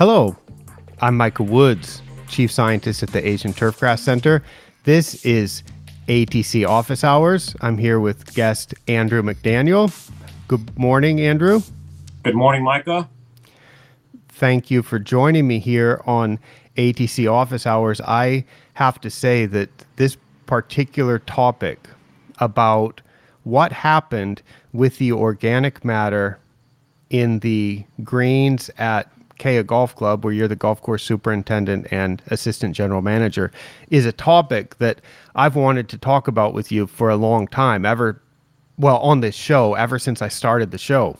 Hello, I'm Micah Woods, Chief Scientist at the Asian Turfgrass Center. This is ATC Office Hours. I'm here with guest Andrew McDaniel. Good morning, Andrew. Good morning, Micah. Thank you for joining me here on ATC Office Hours. I have to say that this particular topic about what happened with the organic matter in the grains at Kea Golf Club, where you're the golf course superintendent and assistant general manager, is a topic that I've wanted to talk about with you for a long time, ever, well, on this show, ever since I started the show.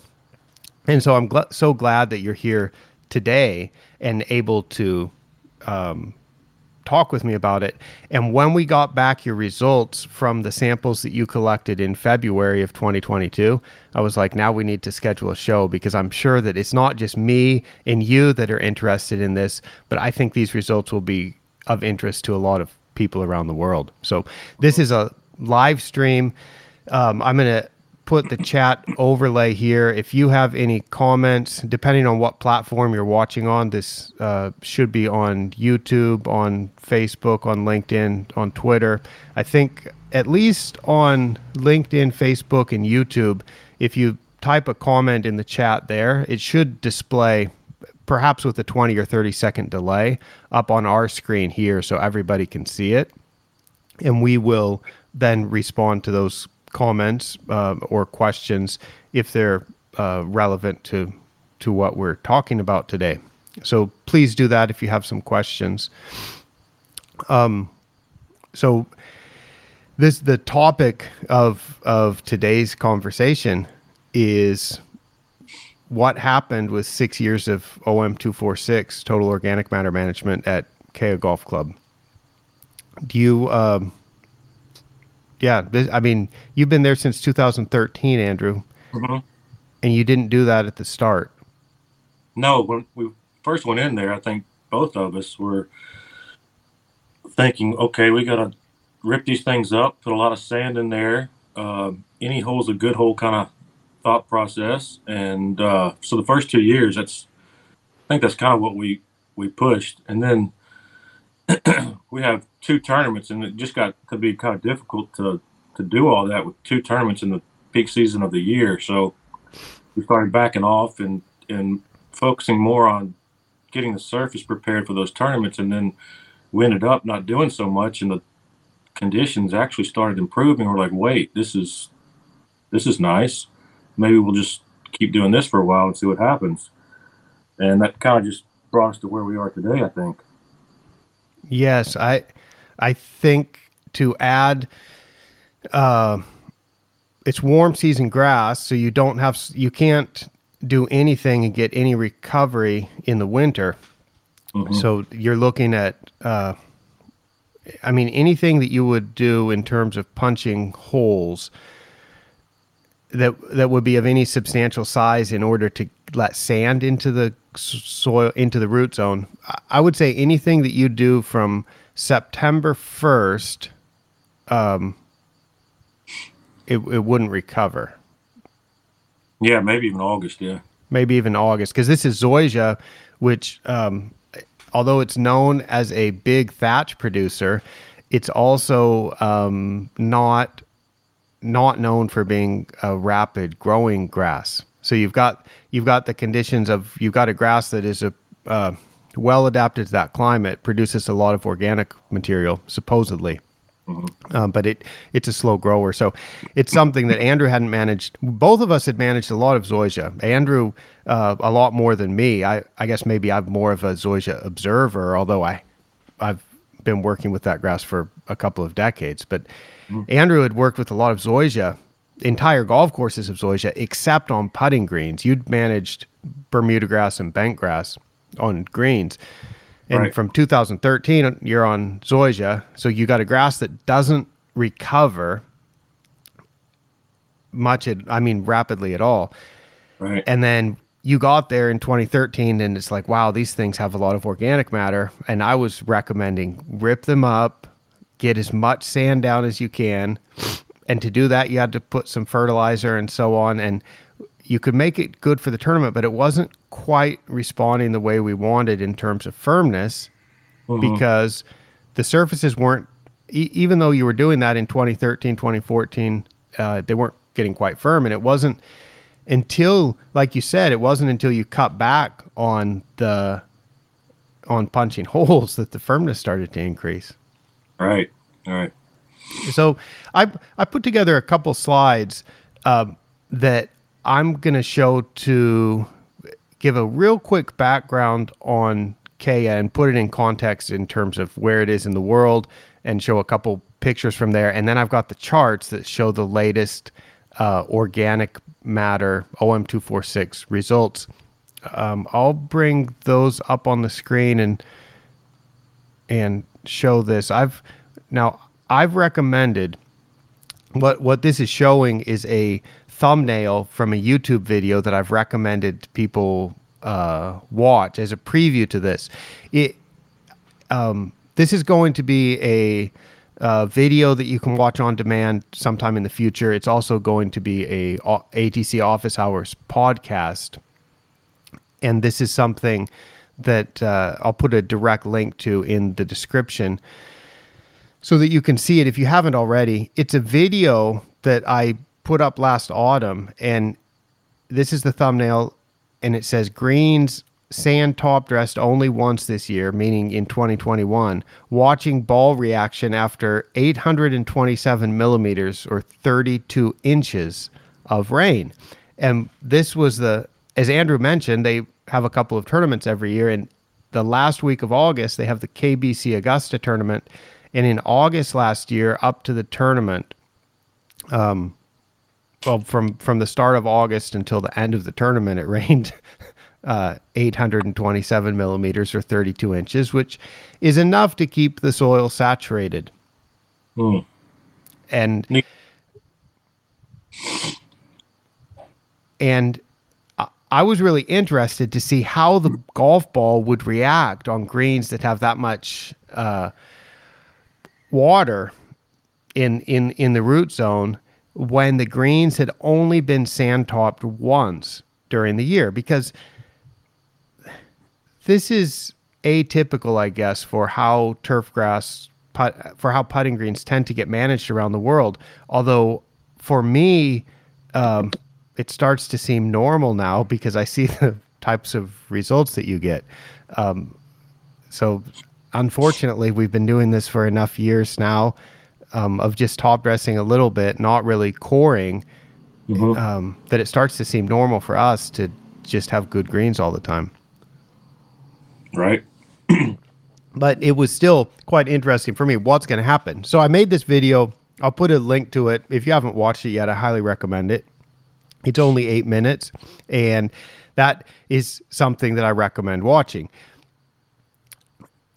And so I'm gl- so glad that you're here today and able to um, talk with me about it. And when we got back your results from the samples that you collected in February of 2022, I was like, now we need to schedule a show because I'm sure that it's not just me and you that are interested in this, but I think these results will be of interest to a lot of people around the world. So this is a live stream. Um, I'm going to put the chat overlay here. If you have any comments, depending on what platform you're watching on, this uh, should be on YouTube, on Facebook, on LinkedIn, on Twitter. I think at least on LinkedIn, Facebook, and YouTube, if you type a comment in the chat there, it should display perhaps with a 20 or 30 second delay up on our screen here so everybody can see it. And we will then respond to those comments uh, or questions if they're uh, relevant to to what we're talking about today. So please do that if you have some questions. Um, so this the topic of of today's conversation is what happened with six years of OM two four six total organic matter management at Kea Golf Club. Do you um, yeah, this, I mean, you've been there since 2013, Andrew, mm-hmm. and you didn't do that at the start. No, when we first went in there, I think both of us were thinking, okay, we got to rip these things up, put a lot of sand in there. Uh, any hole's a good hole kind of thought process. And uh, so the first two years, that's I think that's kind of what we we pushed, and then we have two tournaments, and it just got to be kind of difficult to to do all that with two tournaments in the peak season of the year. So we started backing off and and focusing more on getting the surface prepared for those tournaments, and then we ended up not doing so much, and the conditions actually started improving. We're like, wait, this is this is nice. Maybe we'll just keep doing this for a while and see what happens. And that kind of just brought us to where we are today, I think. Yes, I I think to add uh, it's warm season grass, so you don't have you can't do anything and get any recovery in the winter. Mm-hmm. So you're looking at uh, I mean anything that you would do in terms of punching holes that that would be of any substantial size in order to let sand into the soil into the root zone. I would say anything that you do from September first, um, it it wouldn't recover. Yeah, maybe even August. Yeah, maybe even August because this is zoysia, which um, although it's known as a big thatch producer, it's also um, not not known for being a rapid growing grass. So you've got you've got the conditions of you've got a grass that is a uh, well adapted to that climate, produces a lot of organic material supposedly. Mm-hmm. Um, but it it's a slow grower, so it's something that Andrew hadn't managed. Both of us had managed a lot of zoysia. Andrew uh, a lot more than me. I, I guess maybe I'm more of a zoysia observer, although I I've been working with that grass for a couple of decades. But mm-hmm. Andrew had worked with a lot of zoysia entire golf courses of zoysia except on putting greens. You'd managed Bermuda grass and bent grass on greens. And right. from 2013, you're on zoysia. So you got a grass that doesn't recover much, At, I mean, rapidly at all. Right. And then you got there in 2013 and it's like, wow, these things have a lot of organic matter. And I was recommending rip them up, get as much sand down as you can, and to do that you had to put some fertilizer and so on and you could make it good for the tournament, but it wasn't quite responding the way we wanted in terms of firmness Mhm. because the surfaces weren't e- even though you were doing that in 2013 2014 uh, they weren't getting quite firm and it wasn't until like you said it wasn't until you cut back on the on punching holes that the firmness started to increase Right. Right. so I I put together a couple slides um, that I'm going to show to give a real quick background on Kea and put it in context in terms of where it is in the world and show a couple pictures from there. And then I've got the charts that show the latest uh, organic matter OM246 results. Um, I'll bring those up on the screen and and show this. I've now I've recommended what what this is showing is a thumbnail from a YouTube video that I've recommended people uh, watch as a preview to this. It um, this is going to be a video that you can watch on demand sometime in the future. It's also going to be a ATC Office Hours podcast, and this is something that uh, I'll put a direct link to in the description so that you can see it if you haven't already. It's a video that I put up last autumn, and this is the thumbnail, and it says greens sand top dressed only once this year, meaning in 2021, watching ball reaction after 827 millimeters or 32 inches of rain. And this was the, as Andrew mentioned, they have a couple of tournaments every year, and the last week of August, they have the KBC Augusta tournament. And in August last year, up to the tournament, um, well, from from the start of August until the end of the tournament, it rained uh, 827 millimeters or 32 inches, which is enough to keep the soil saturated. Hmm. And and I- I was really interested to see how the golf ball would react on greens that have that much uh, water in in in the root zone when the greens had only been sand topped once during the year because this is atypical i guess for how turf grass put, for how putting greens tend to get managed around the world. Although for me um, it starts to seem normal now because i see the types of results that you get. Um, so unfortunately we've been doing this for enough years now um, of just top dressing a little bit not really coring Mhm. um, that it starts to seem normal for us to just have good greens all the time. Right. but it was still quite interesting for me what's going to happen. So i made this video. I'll put a link to it. If you haven't watched it yet i highly recommend it. It's only eight minutes and that is something that i recommend watching.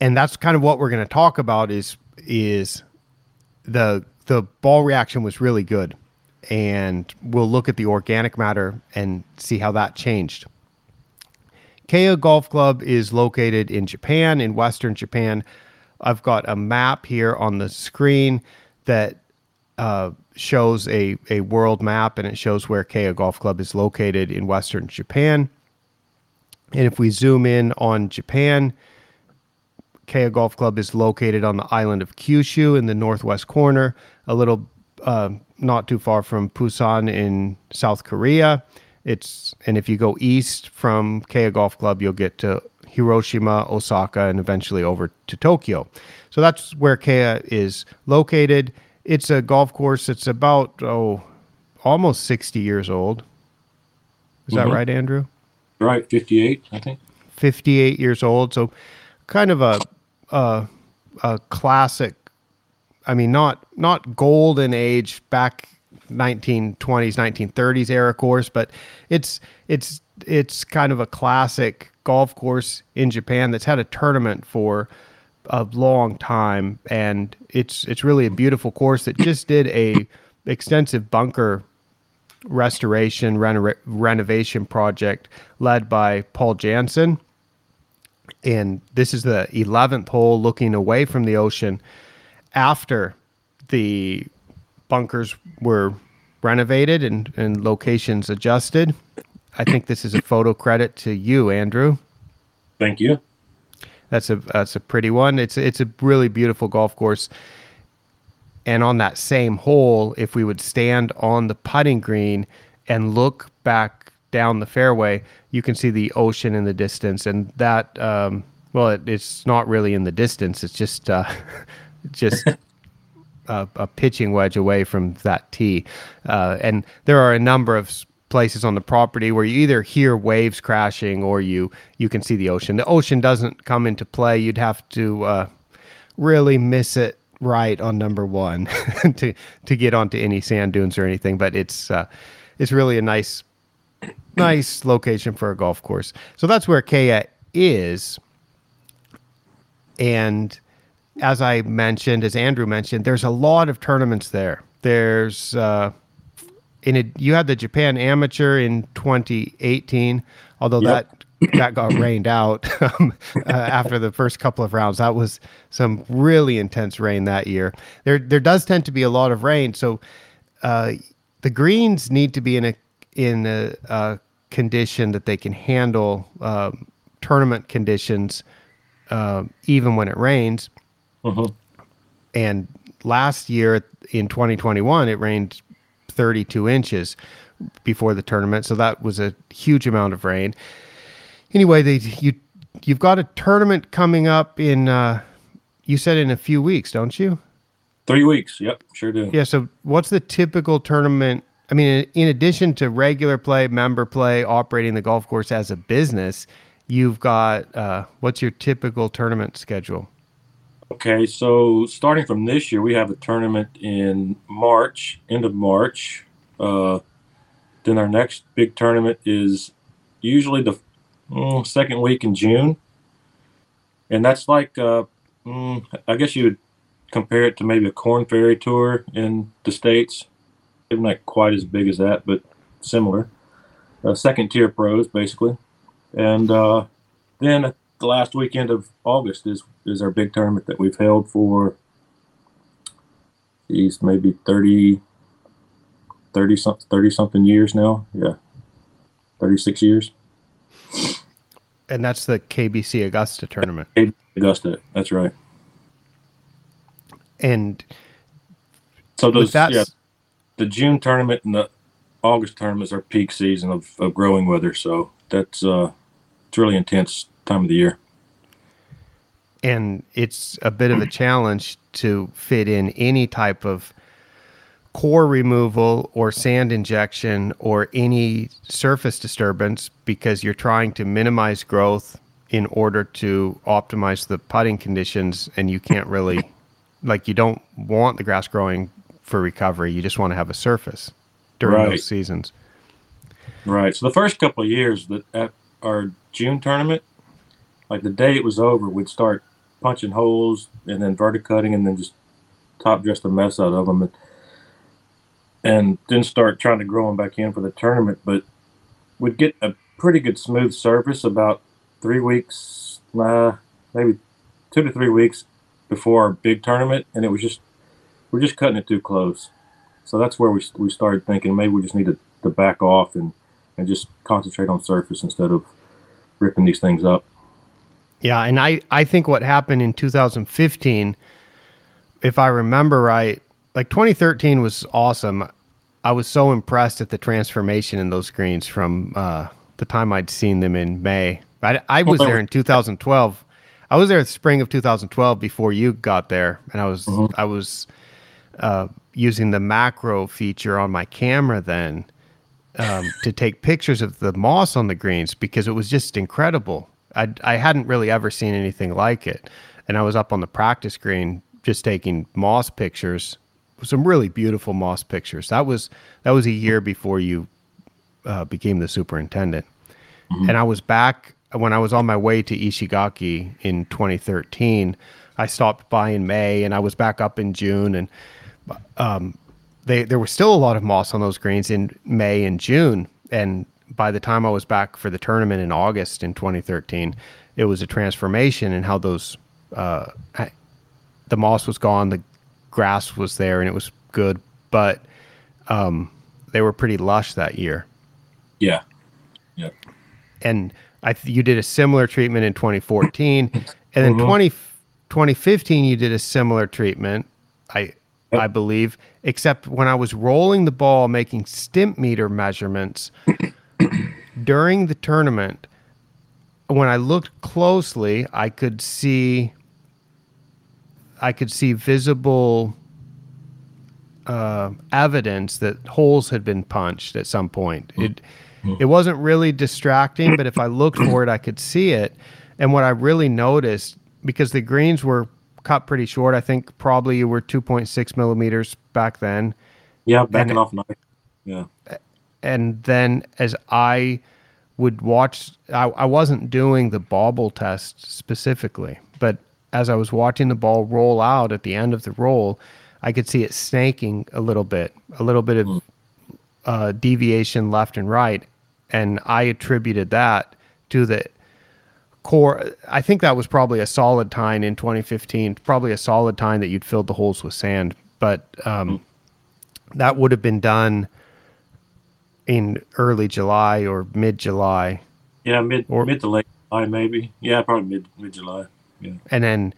And that's kind of what we're going to talk about is is the the ball reaction was really good and we'll look at the organic matter and see how that changed Kea Golf Club is located in Japan, in Western Japan. I've got a map here on the screen that uh, shows a, a world map and it shows where Kea Golf Club is located in Western Japan. And if we zoom in on Japan, Kea Golf Club is located on the island of Kyushu in the northwest corner, a little uh, not too far from Busan in South Korea. It's and if you go east from Kea Golf Club, you'll get to Hiroshima, Osaka, and eventually over to Tokyo. So that's where Kea is located. It's a golf course. It's about oh, almost sixty years old. Is that Mhm. right, Andrew? Right. 58, I think. 58 years old. So kind of a, a, a classic. I mean, not, not golden age back 1920s, 1930s era course, but it's, it's, it's kind of a classic golf course in Japan that's had a tournament for a long time. And it's, it's really a beautiful course that just did a extensive bunker restoration reno- renovation project led by Paul Jansen. And this is the 11th hole looking away from the ocean after the bunkers were renovated and, and locations adjusted. I think this is a photo credit to you, Andrew. Thank you. That's a that's a pretty one. It's it's a really beautiful golf course. And on that same hole, if we would stand on the putting green and look back down the fairway, you can see the ocean in the distance, and that um, well, it, it's not really in the distance. It's just uh, just a, a, pitching wedge away from that tee, uh, and there are a number of places on the property where you either hear waves crashing or you you can see the ocean. The ocean doesn't come into play. You'd have to uh, really miss it right on number one to to get onto any sand dunes or anything. But it's uh, it's really a nice nice location for a golf course. So that's where Kea is. And as I mentioned, as Andrew mentioned, there's a lot of tournaments there. There's uh, in it, you had the Japan Amateur in 2018, although yep. that that got rained out um, uh, after the first couple of rounds. That was some really intense rain that year. There there does tend to be a lot of rain, so uh, the greens need to be in a in a, a condition that they can handle um, tournament conditions, uh, even when it rains. Uh-huh. And last year in 2021, it rained 32 inches before the tournament, so that was a huge amount of rain. Anyway, they you you've got a tournament coming up in uh, you said in a few weeks, don't you? Three weeks. Yep, sure do. Yeah. So, what's the typical tournament? I mean, in addition to regular play, member play, operating the golf course as a business, you've got uh, what's your typical tournament schedule? Okay, so starting from this year, we have a tournament in March, end of March. Uh, then our next big tournament is usually the mm, second week in June, and that's like uh, mm, I guess you would compare it to maybe a Korn Ferry tour in the states. Not quite as big as that, but similar. Uh, second tier pros, basically, and uh, then the last weekend of August is is our big tournament that we've held for these maybe 30 30 something 30 something years now. Yeah. 36 years. And that's the KBC Augusta tournament. Augusta. That's right. And so those yeah the June tournament and the August tournament is our peak season of, of growing weather so that's uh it's really intense time of the year. And it's a bit of a challenge to fit in any type of core removal or sand injection or any surface disturbance because you're trying to minimize growth in order to optimize the putting conditions and you can't really like you don't want the grass growing for recovery you just want to have a surface during right. those seasons right so the first couple of years that at our june tournament like the day it was over, we'd start punching holes and then verticutting and then just top dress the mess out of them and, and then start trying to grow them back in for the tournament. But we'd get a pretty good smooth surface about three weeks, uh, maybe two to three weeks before our big tournament, and it was just we're just cutting it too close. So that's where we we started thinking maybe we just need to, to back off and and just concentrate on surface instead of ripping these things up. Yeah, and I I think what happened in 2015, if I remember right, like 2013 was awesome. I was so impressed at the transformation in those screens from uh, the time I'd seen them in May. I, I was there in 2012. I was there the spring of 2012 before you got there, and I was mm-hmm. I was uh, using the macro feature on my camera then um, to take pictures of the moss on the greens because it was just incredible. I I hadn't really ever seen anything like it, and I was up on the practice green just taking moss pictures, some really beautiful moss pictures. That was that was a year before you uh, became the superintendent, mm-hmm. and I was back when I was on my way to Ishigaki in 2013. I stopped by in May, and I was back up in June, and um, they there was still a lot of moss on those greens in May and June, and by the time I was back for the tournament in August in 2013, it was a transformation in how those uh, the moss was gone, the grass was there, and it was good. But um, they were pretty lush that year. Yeah. Yeah. And I th- you did a similar treatment in 2014, and then Mhm. 20, 2015 you did a similar treatment. I Yep. I believe, except when I was rolling the ball, making stimp meter measurements during the tournament. When I looked closely, I could see I could see visible uh, evidence that holes had been punched at some point. It it wasn't really distracting, but if I looked for it, I could see it. And what I really noticed, because the greens were cut pretty short, I think probably you were 2.6 millimeters back then. Yeah. Backing And- off nice. Yeah. And then as I would watch, I, I wasn't doing the bobble test specifically, but as I was watching the ball roll out at the end of the roll, I could see it snaking a little bit, a little bit of uh, deviation left and right. And I attributed that to the core. I think that was probably a solid tine in 2015, probably a solid tine that you'd filled the holes with sand. But um, that would have been done in early July or mid July. Yeah. Mid Or- mid to late July maybe. Yeah. Probably mid mid July. Yeah. And then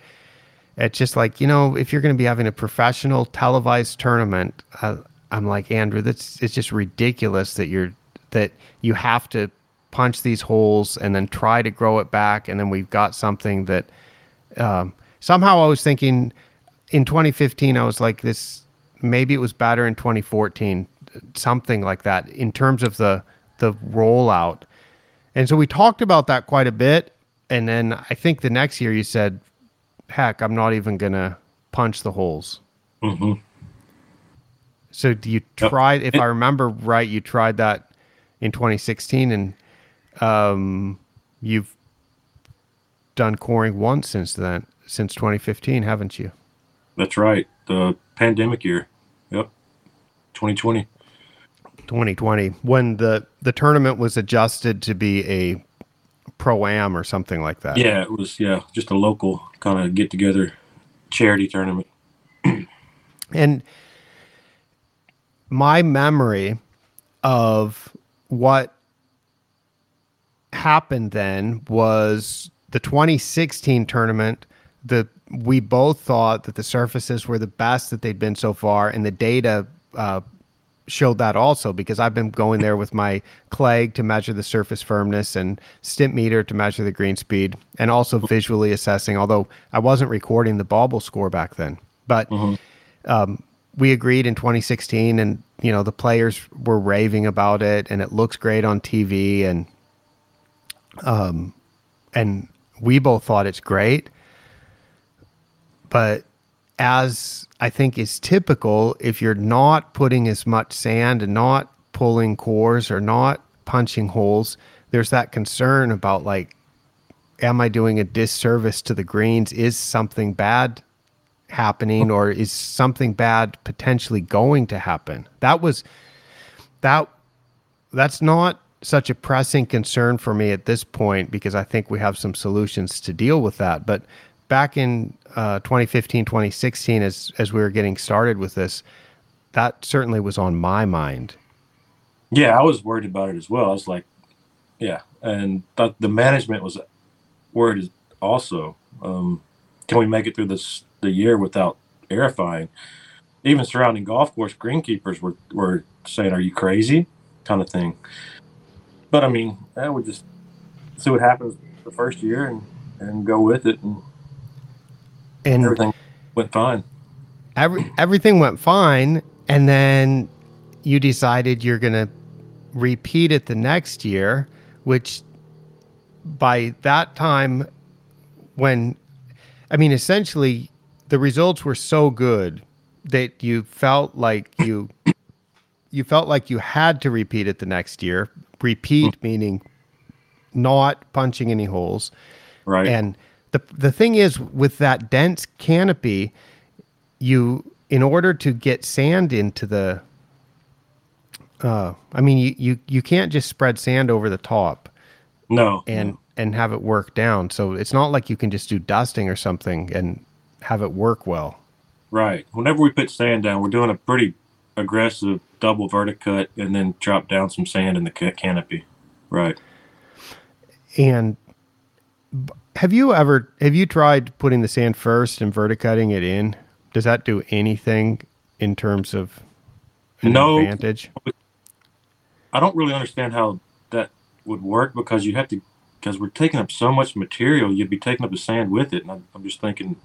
it's just like, you know, if you're going to be having a professional televised tournament, uh, I'm like, Andrew, that's it's just ridiculous that you're that you have to punch these holes and then try to grow it back. And then we've got something that um, somehow I was thinking in 2015, I was like, this maybe it was better in 2014, something like that in terms of the the rollout. And so we talked about that quite a bit. And then I think the next year you said, heck, I'm not even going to punch the holes. hmm So do you try, if I remember right, you tried that in 2016 and um, you've done coring once since then, since 2015, haven't you? That's right. The pandemic year. Yep. 2020. 2020 when the the tournament was adjusted to be a pro am or something like that. Yeah, it was yeah, just a local kind of get together charity tournament. And my memory of what happened then was the 2016 tournament. The we both thought that the surfaces were the best that they'd been so far, and the data uh, showed that also because I've been going there with my Clegg to measure the surface firmness and stimp meter to measure the green speed, and also visually assessing. Although I wasn't recording the bobble score back then, but um, we agreed in 2016, and you know the players were raving about it, and it looks great on TV, and um, and we both thought it's great. But as I think is typical, if you're not putting as much sand and not pulling cores or not punching holes, there's that concern about like, am I doing a disservice to the greens? Is something bad happening or is something bad potentially going to happen? That was that that's not such a pressing concern for me at this point because I think we have some solutions to deal with that. But back in uh, 2015, 2016, as as we were getting started with this, that certainly was on my mind. Yeah, I was worried about it as well. I was like, yeah, and th- the management was worried also. Um, can we make it through this the year without airifying? Even surrounding golf course greenkeepers were were saying, "Are you crazy?" kind of thing. But I mean, I would just see what happens the first year and and go with it, and And everything went fine. every everything went fine, and then you decided you're gonna repeat it the next year, which by that time, when I mean, essentially, the results were so good that you felt like you you felt like you had to repeat it the next year. Repeat meaning not punching any holes. Right. And the the thing is with that dense canopy, you in order to get sand into the uh I mean you you, you can't just spread sand over the top no. and and have it work down. So it's not like you can just do dusting or something and have it work well. Right. Whenever we put sand down, we're doing a pretty aggressive double verticut and then drop down some sand in the canopy. Right. And have you ever have you tried putting the sand first and verticutting it in? Does that do anything in terms of No. advantage? I don't really understand how that would work because you have to, because we're taking up so much material, you'd be taking up the sand with it. And I'm, I'm just thinking,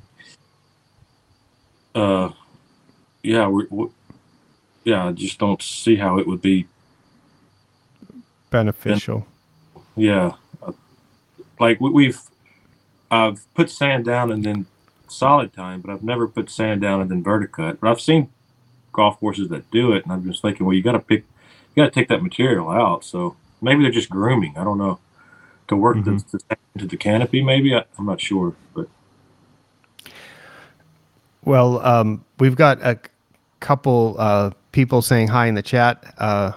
uh, yeah, we're, we yeah, I just don't see how it would be. Beneficial. Yeah. Uh, Like we, we've, I've put sand down and then solid tine, but I've never put sand down and then verticut. But I've seen golf courses that do it. And I'm just thinking, well, you got to pick, you got to take that material out. So maybe they're just grooming. I don't know. To work Mhm. the, the, into the canopy, maybe. I, I'm not sure. But Well, um, we've got a couple uh, people saying hi in the chat. Uh,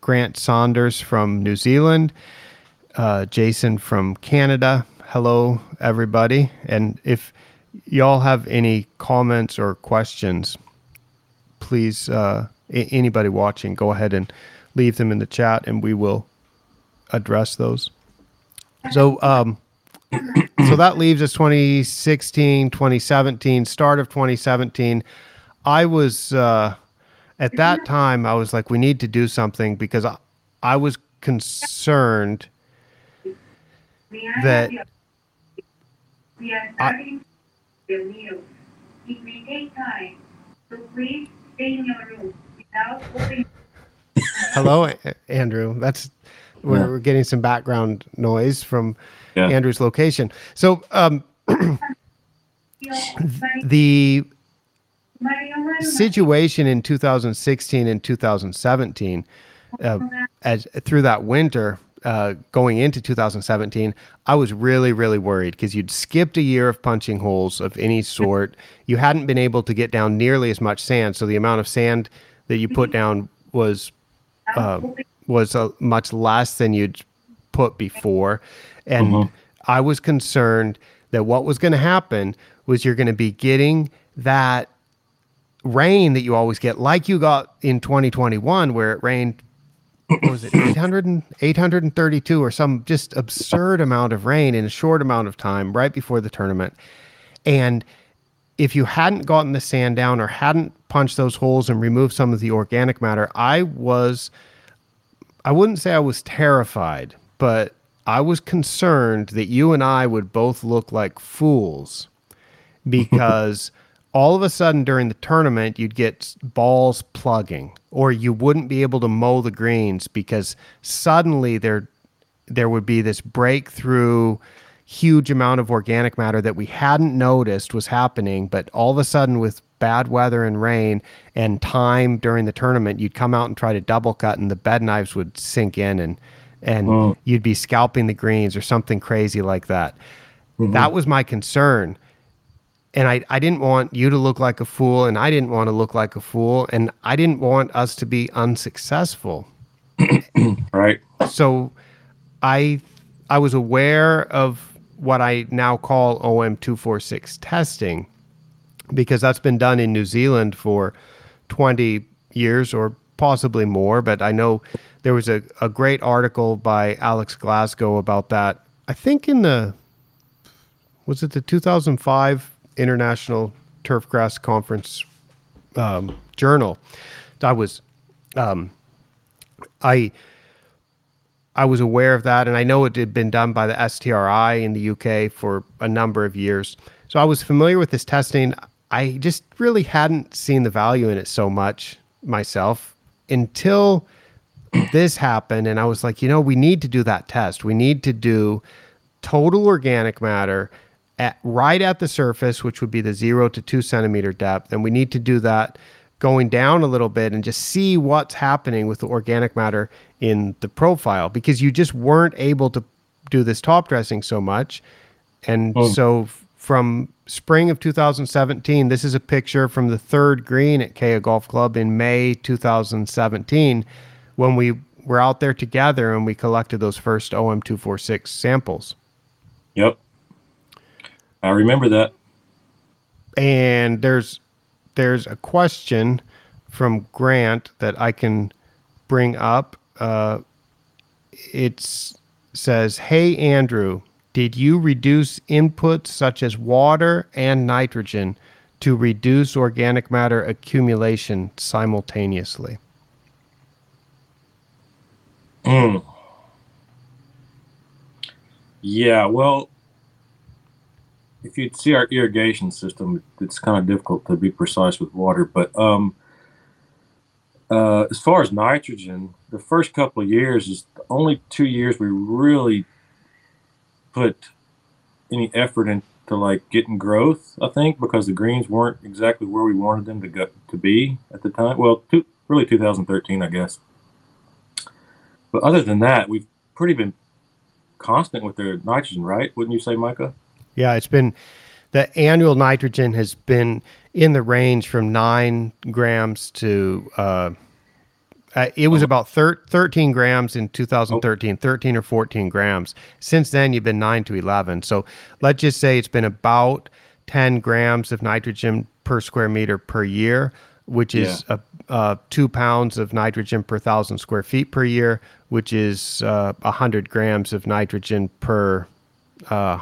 Grant Saunders from New Zealand, uh, Jason from Canada. Hello, everybody. And if y'all have any comments or questions, please, uh, a- anybody watching, go ahead and leave them in the chat and we will address those. So, um, so that leaves us 2016 2017 start of 2017 i was uh, at that time i was like we need to do something because i, I was concerned that We are starting the meal. It may take time, so please stay in your room without opening. hello andrew that's we're, Yeah. we're getting some background noise from Yeah. andrew's location so um, the Mario situation in 2016 and 2017 uh, as through that winter uh, going into 2017 i was really really worried because you'd skipped a year of punching holes of any sort you hadn't been able to get down nearly as much sand so the amount of sand that you put down was uh, was uh, much less than you'd put before. And Mhm. I was concerned that what was going to happen was you're going to be getting that rain that you always get, like you got in 2021, where it rained, what was it, 800 and, 832 or some just absurd amount of rain in a short amount of time right before the tournament. And if you hadn't gotten the sand down or hadn't punched those holes and removed some of the organic matter, I was, I wouldn't say I was terrified, but I was concerned that you and I would both look like fools because all of a sudden during the tournament you'd get balls plugging or you wouldn't be able to mow the greens because suddenly there there would be this breakthrough huge amount of organic matter that we hadn't noticed was happening but all of a sudden with bad weather and rain and time during the tournament you'd come out and try to double cut and the bed knives would sink in and and Mm. you'd be scalping the greens or something crazy like that. That was my concern and I, I didn't want you to look like a fool and i didn't want to look like a fool and i didn't want us to be unsuccessful right. so I I was aware of what I now call OM246 testing because that's been done in New Zealand for 20 years or possibly more. But I know there was a, a great article by Alex Glasgow about that. I think in the was it the 2005 International Turfgrass Conference um, Journal. I was um, I I was aware of that, and I know it had been done by the STRI in the UK for a number of years. So I was familiar with this testing. I just really hadn't seen the value in it so much myself until this happened, and I was like, you know, we need to do that test. We need to do total organic matter at right at the surface, which would be the zero to two centimeter depth, and we need to do that going down a little bit and just see what's happening with the organic matter in the profile because you just weren't able to do this top dressing so much. And Oh. so from spring of 2017, this is a picture from the third green at Kea Golf Club in May 2017 when we were out there together and we collected those first OM246 samples. Yep. I remember that. and there's there's a question from Grant that I can bring up. Uh, it says, Hey, Andrew, did you reduce inputs such as water and nitrogen to reduce organic matter accumulation simultaneously? Mm. Yeah, well, if you see our irrigation system, it's kind of difficult to be precise with water. But um, uh, as far as nitrogen, the first couple of years is the only two years we really put any effort into like getting growth. I think because the greens weren't exactly where we wanted them to go to be at the time. Well, two, really 2013, I guess. But other than that, we've pretty been constant with their nitrogen, right? Wouldn't you say, Micah? Yeah, it's been the annual nitrogen has been in the range from nine grams to uh, uh, it was about thir- 13 grams in 2013, 13 or 14 grams. Since then, you've been 9 to 11. So let's just say it's been about 10 grams of nitrogen per square meter per year, which is yeah. a, uh, two pounds of nitrogen per thousand square feet per year, which is uh, 100 grams of nitrogen per, uh,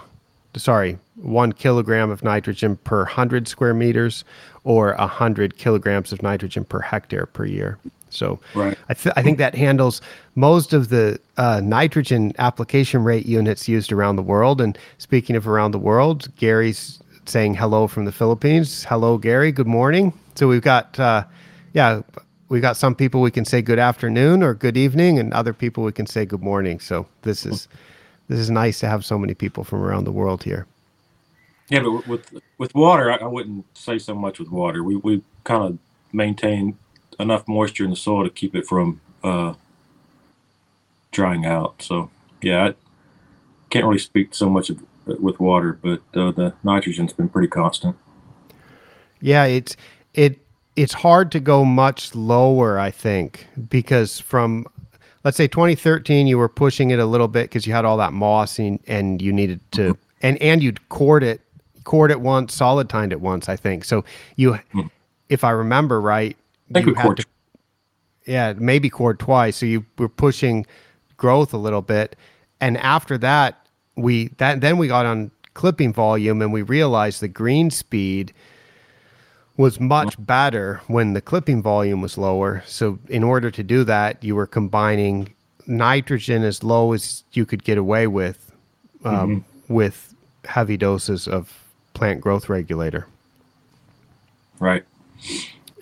sorry, one kilogram of nitrogen per 100 square meters or 100 kilograms of nitrogen per hectare per year. So right. I, th- I think that handles most of the uh, nitrogen application rate units used around the world. And speaking of around the world, Gary's saying hello from the Philippines. Hello, Gary. Good morning. So we've got, uh, yeah, we've got some people we can say good afternoon or good evening, and other people we can say good morning. So this is this is nice to have so many people from around the world here. Yeah, but with with water, I, I wouldn't say so much with water. We we kind of maintain enough moisture in the soil to keep it from uh, drying out. So yeah, I can't really speak so much of, with water, but uh, the nitrogen's been pretty constant. Yeah, it's it it's hard to go much lower, I think, because from let's say 2013 you were pushing it a little bit because you had all that moss and, and you needed to mm-hmm. and and you'd cored it cored it once solid tined it once i think so you mm-hmm. if i remember right I think we cored. To, yeah, maybe cored twice. So you were pushing growth a little bit, and after that, we that then we got on clipping volume, and we realized the green speed was much better when the clipping volume was lower. So in order to do that, you were combining nitrogen as low as you could get away with, um, mm-hmm. with heavy doses of plant growth regulator. Right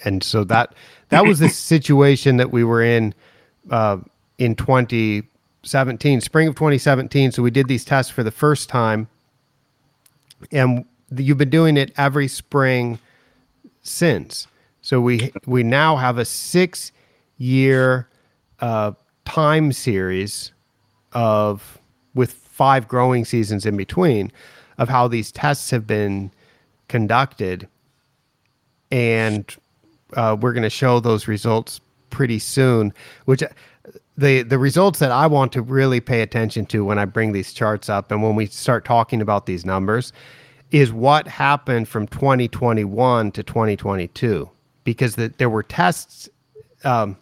and so that that was the situation that we were in uh, in 2017, spring of 2017. So we did these tests for the first time, and you've been doing it every spring since. So we we now have a six year uh, time series of with five growing seasons in between of how these tests have been conducted and uh, we're going to show those results pretty soon. Which the the results that I want to really pay attention to when I bring these charts up and when we start talking about these numbers is what happened from 2021 to 2022 because the, there were tests. Um,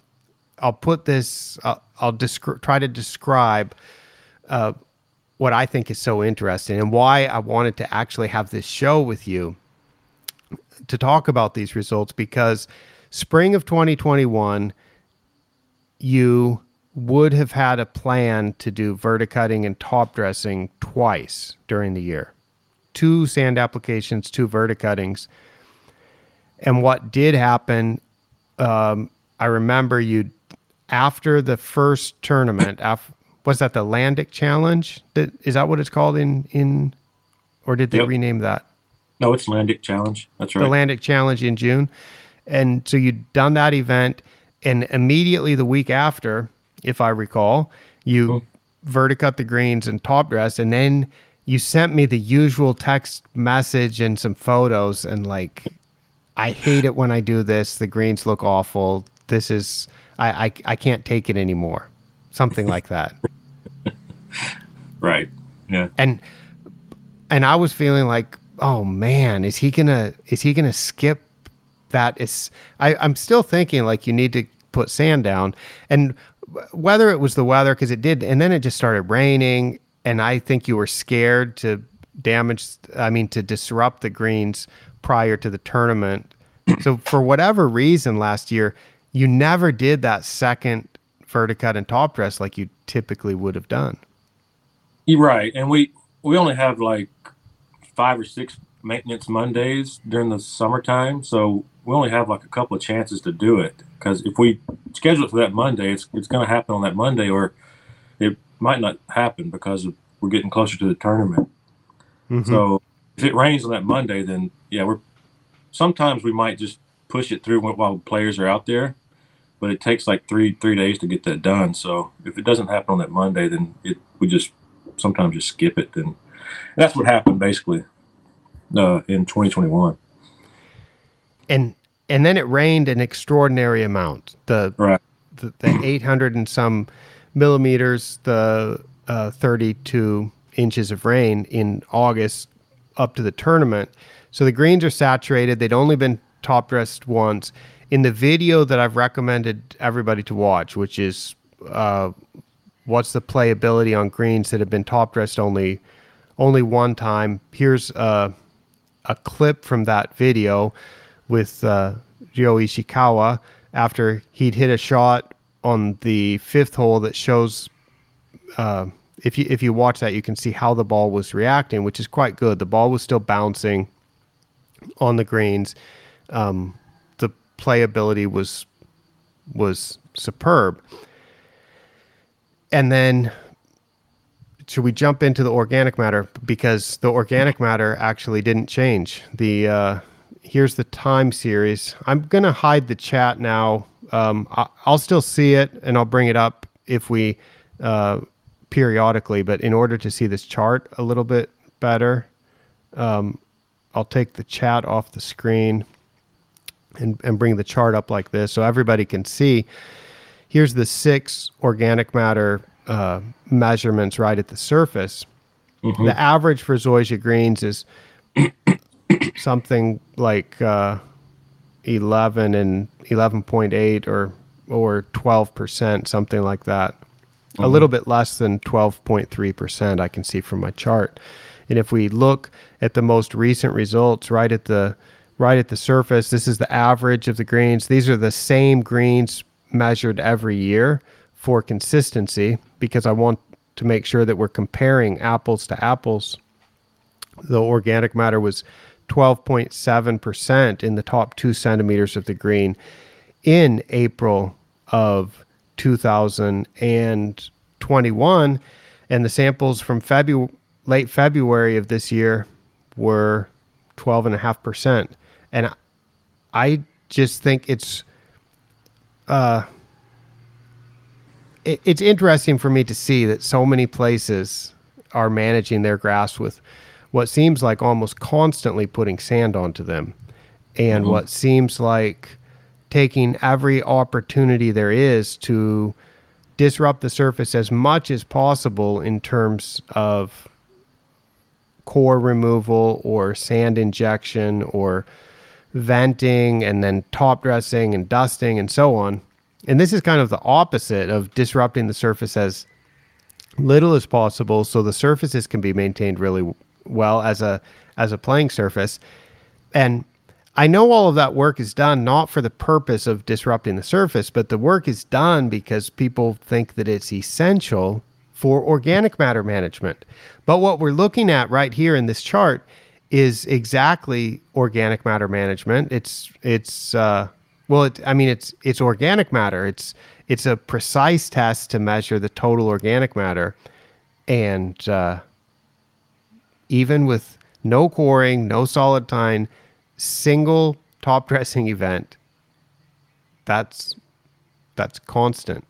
I'll put this. Uh, I'll descri- try to describe. Uh, what I think is so interesting and why I wanted to actually have this show with you to talk about these results because spring of 2021, you would have had a plan to do verticutting and top dressing twice during the year two sand applications, two verticuttings. And what did happen, um, I remember you after the first tournament, af- was that the Landic Challenge? That is that what it's called in in, or did they yep. rename that? No, it's Landic Challenge. That's right. The Landic Challenge in June. And so you'd done that event, and immediately the week after, if I recall, you mm verticut the greens and top dress, and then you sent me the usual text message and some photos, and like, I hate it when I do this. The greens look awful. This is I I, I can't take it anymore. Something like that. right. Yeah. And and I was feeling like oh man, is he gonna is he gonna skip that is I, I'm still thinking like you need to put sand down. And whether it was the weather, because it did, and then it just started raining, and I think you were scared to damage, I mean, to disrupt the greens prior to the tournament. So for whatever reason last year, you never did that second verticut and top dress like you typically would have done. You're right, and we we only have like five or six maintenance Mondays during the summertime, so we only have like a couple of chances to do it. Because if we schedule it for that Monday, it's it's going to happen on that Monday, or it might not happen because of, we're getting closer to the tournament. Mhm. So if it rains on that Monday, then yeah, we're sometimes we might just push it through while players are out there, but it takes like three three days to get that done. So if it doesn't happen on that Monday, then it we just sometimes just skip it. Then and that's what happened basically uh, in 2021. and and then it rained an extraordinary amount. The Right. the, the 800 and some millimeters, the uh, 32 inches of rain in August up to the tournament. So the greens are saturated. They'd only been top dressed once. In the video that I've recommended everybody to watch, which is uh, what's the playability on greens that have been top dressed only only one time. Here's uh, a clip from that video with uh, Ryo Ishikawa after he'd hit a shot on the fifth hole that shows. Uh, if you if you watch that, you can see how the ball was reacting, which is quite good. The ball was still bouncing on the greens. Um, the playability was was superb. And then should we jump into the organic matter because the organic matter actually didn't change the uh, here's the time series i'm gonna hide the chat now um, I, i'll still see it and i'll bring it up if we uh, periodically but in order to see this chart a little bit better um, i'll take the chat off the screen and, and bring the chart up like this so everybody can see here's the six organic matter uh, measurements right at the surface. Mhm. The average for Zoysia greens is something like uh, 11 and 11.8 or or 12 percent, something like that. A mm-hmm. little bit less than 12.3 percent. I can see from my chart. And if we look at the most recent results, right at the right at the surface, this is the average of the greens. These are the same greens measured every year for consistency because I want to make sure that we're comparing apples to apples. The organic matter was 12.7% in the top two centimeters of the green in April of 2021. And the samples from February, late February of this year were 12.5%. And I just think it's uh, it, it's interesting for me to see that so many places are managing their grass with what seems like almost constantly putting sand onto them and mm-hmm. what seems like taking every opportunity there is to disrupt the surface as much as possible in terms of core removal or sand injection or venting and then top dressing and dusting and so on. And this is kind of the opposite of disrupting the surface as little as possible so the surfaces can be maintained really well as a as a playing surface. And I know all of that work is done not for the purpose of disrupting the surface, but the work is done because people think that it's essential for organic matter management. But what we're looking at right here in this chart is exactly organic matter management. It's it's uh, well, it, I mean it's it's organic matter. It's it's a precise test to measure the total organic matter, and uh, even with no coring, no solid tine, single top dressing event, that's that's constant.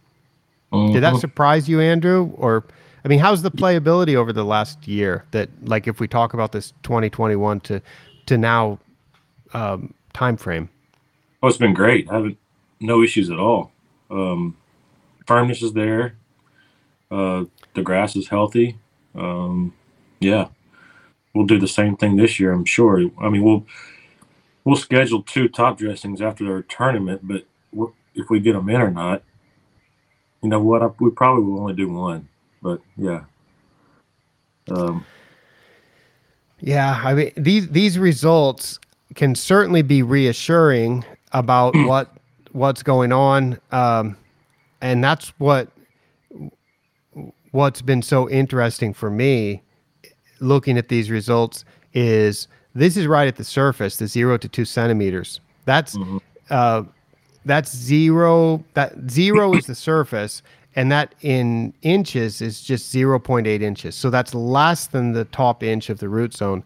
Did that Mhm. surprise you, Andrew? Or I mean, how's the playability over the last year? That like if we talk about this 2021 to to now um, time frame. Oh, it's been great. I haven't no issues at all. Um, firmness is there. Uh, the grass is healthy. Um, yeah, we'll do the same thing this year. I'm sure. I mean, we'll we'll schedule two top dressings after their tournament, but if we get them in or not, you know what? I, we probably will only do one, but yeah. Um, Yeah, I mean these these results can certainly be reassuring about what what's going on, um, and that's what what's been so interesting for me looking at these results is this is right at the surface, the zero to two centimeters. That's Mhm. uh, that's zero. That zero is the surface, and that in inches is just zero point eight inches. So that's less than the top inch of the root zone.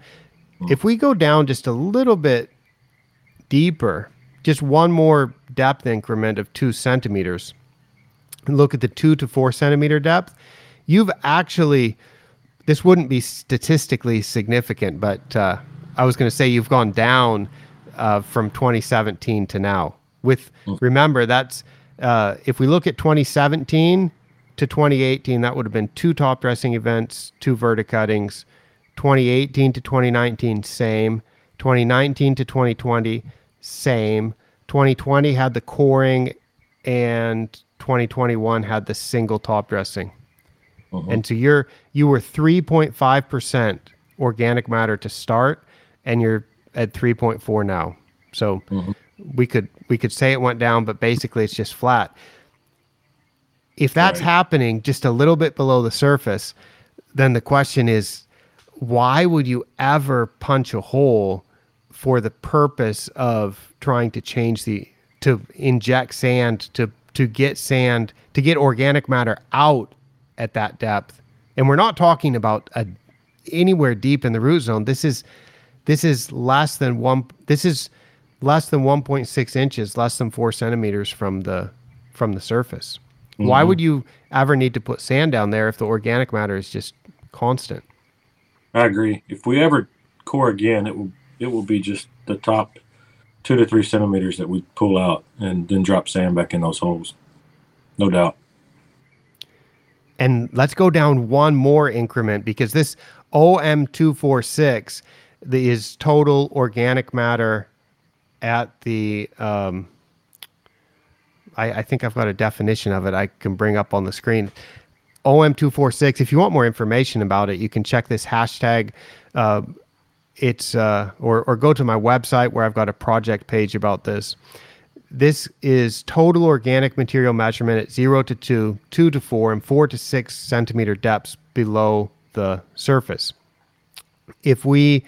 If we go down just a little bit deeper, just one more depth increment of two centimeters, and look at the two to four centimeter depth, you've actually this wouldn't be statistically significant, but uh, I was going to say you've gone down uh, from 2017 to now. With remember that's uh, if we look at 2017 to 2018, that would have been two top dressing events, two verticuttings. 2018 to 2019, same. 2019 to 2020, same. 2020 had the coring, and 2021 had the single top dressing. Mm-hmm. And so you're you were 3.5% organic matter to start and you're at 3.4 now. So mm-hmm. we could we could say it went down but basically it's just flat. If that's Right. happening just a little bit below the surface, then the question is why would you ever punch a hole for the purpose of trying to change the to inject sand to to get sand to get organic matter out at that depth and we're not talking about a anywhere deep in the root zone this is this is less than one this is less than 1.6 inches less than four centimeters from the from the surface why mm-hmm. would you ever need to put sand down there if the organic matter is just constant I agree. If we ever core again, it will it will be just the top two to three centimeters that we pull out and then drop sand back in those holes. No doubt. And let's go down one more increment because this OM246 is total organic matter at the. Um, I, I think I've got a definition of it I can bring up on the screen. OM246. If you want more information about it, you can check this hashtag. Uh, it's uh, or or go to my website where I've got a project page about this. This is total organic material measurement at zero to two, two to four, and four to six centimeter depths below the surface. If we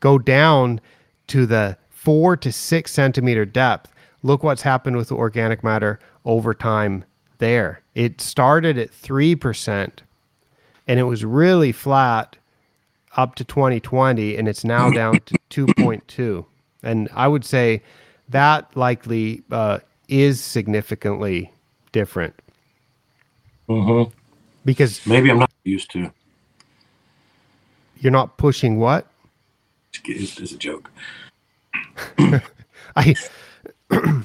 go down to the four to six centimeter depth, look what's happened with the organic matter over time there. It started at 3% and it was really flat up to 2020 and it's now down to 2.2 and i would say that likely uh, is significantly different hmm because Maybe I'm not used to. you're not pushing what It's, it's a joke. i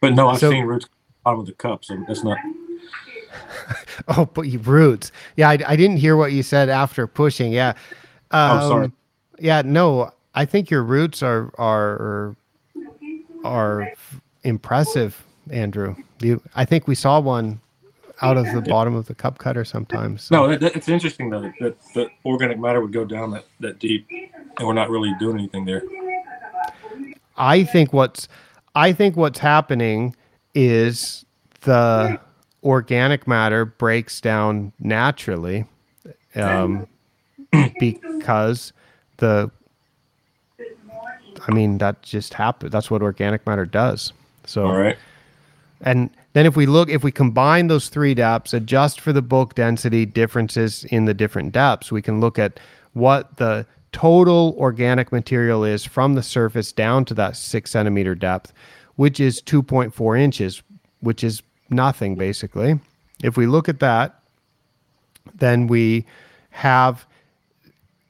But no, I've So- seen roots bottom of the cup, so that's not. oh but you roots yeah I, I didn't hear what you said after pushing yeah um, Oh, sorry. yeah no i think your roots are are are impressive andrew you i think we saw one out of the bottom of the cup cutter sometimes so- No, that- it's interesting though that, that that organic matter would go down that, that deep, and we're not really doing anything there. I think what's I think what's happening is the organic matter breaks down naturally um, because the I mean that just happens. That's what organic matter does. So All right. and then if we look, if we combine those three depths, adjust for the bulk density differences in the different depths, we can look at what the total organic material is from the surface down to that six centimeter depth, which is 2.4 inches, which is nothing basically. If we look at that, then we have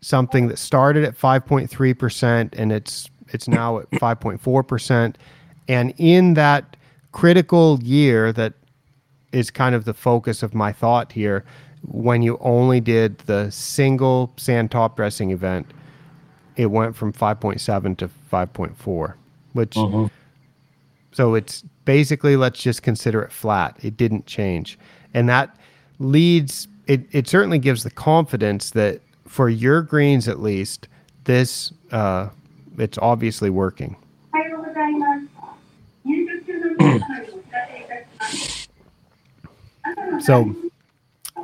something that started at 5.3% and it's it's now at 5.4% and in that critical year that is kind of the focus of my thought here when you only did the single sand top dressing event it went from 5.7 to 5.4, which Mhm. so it's basically let's just consider it flat. It didn't change. And that leads it, it certainly gives the confidence that for your greens at least, this uh, it's obviously working. so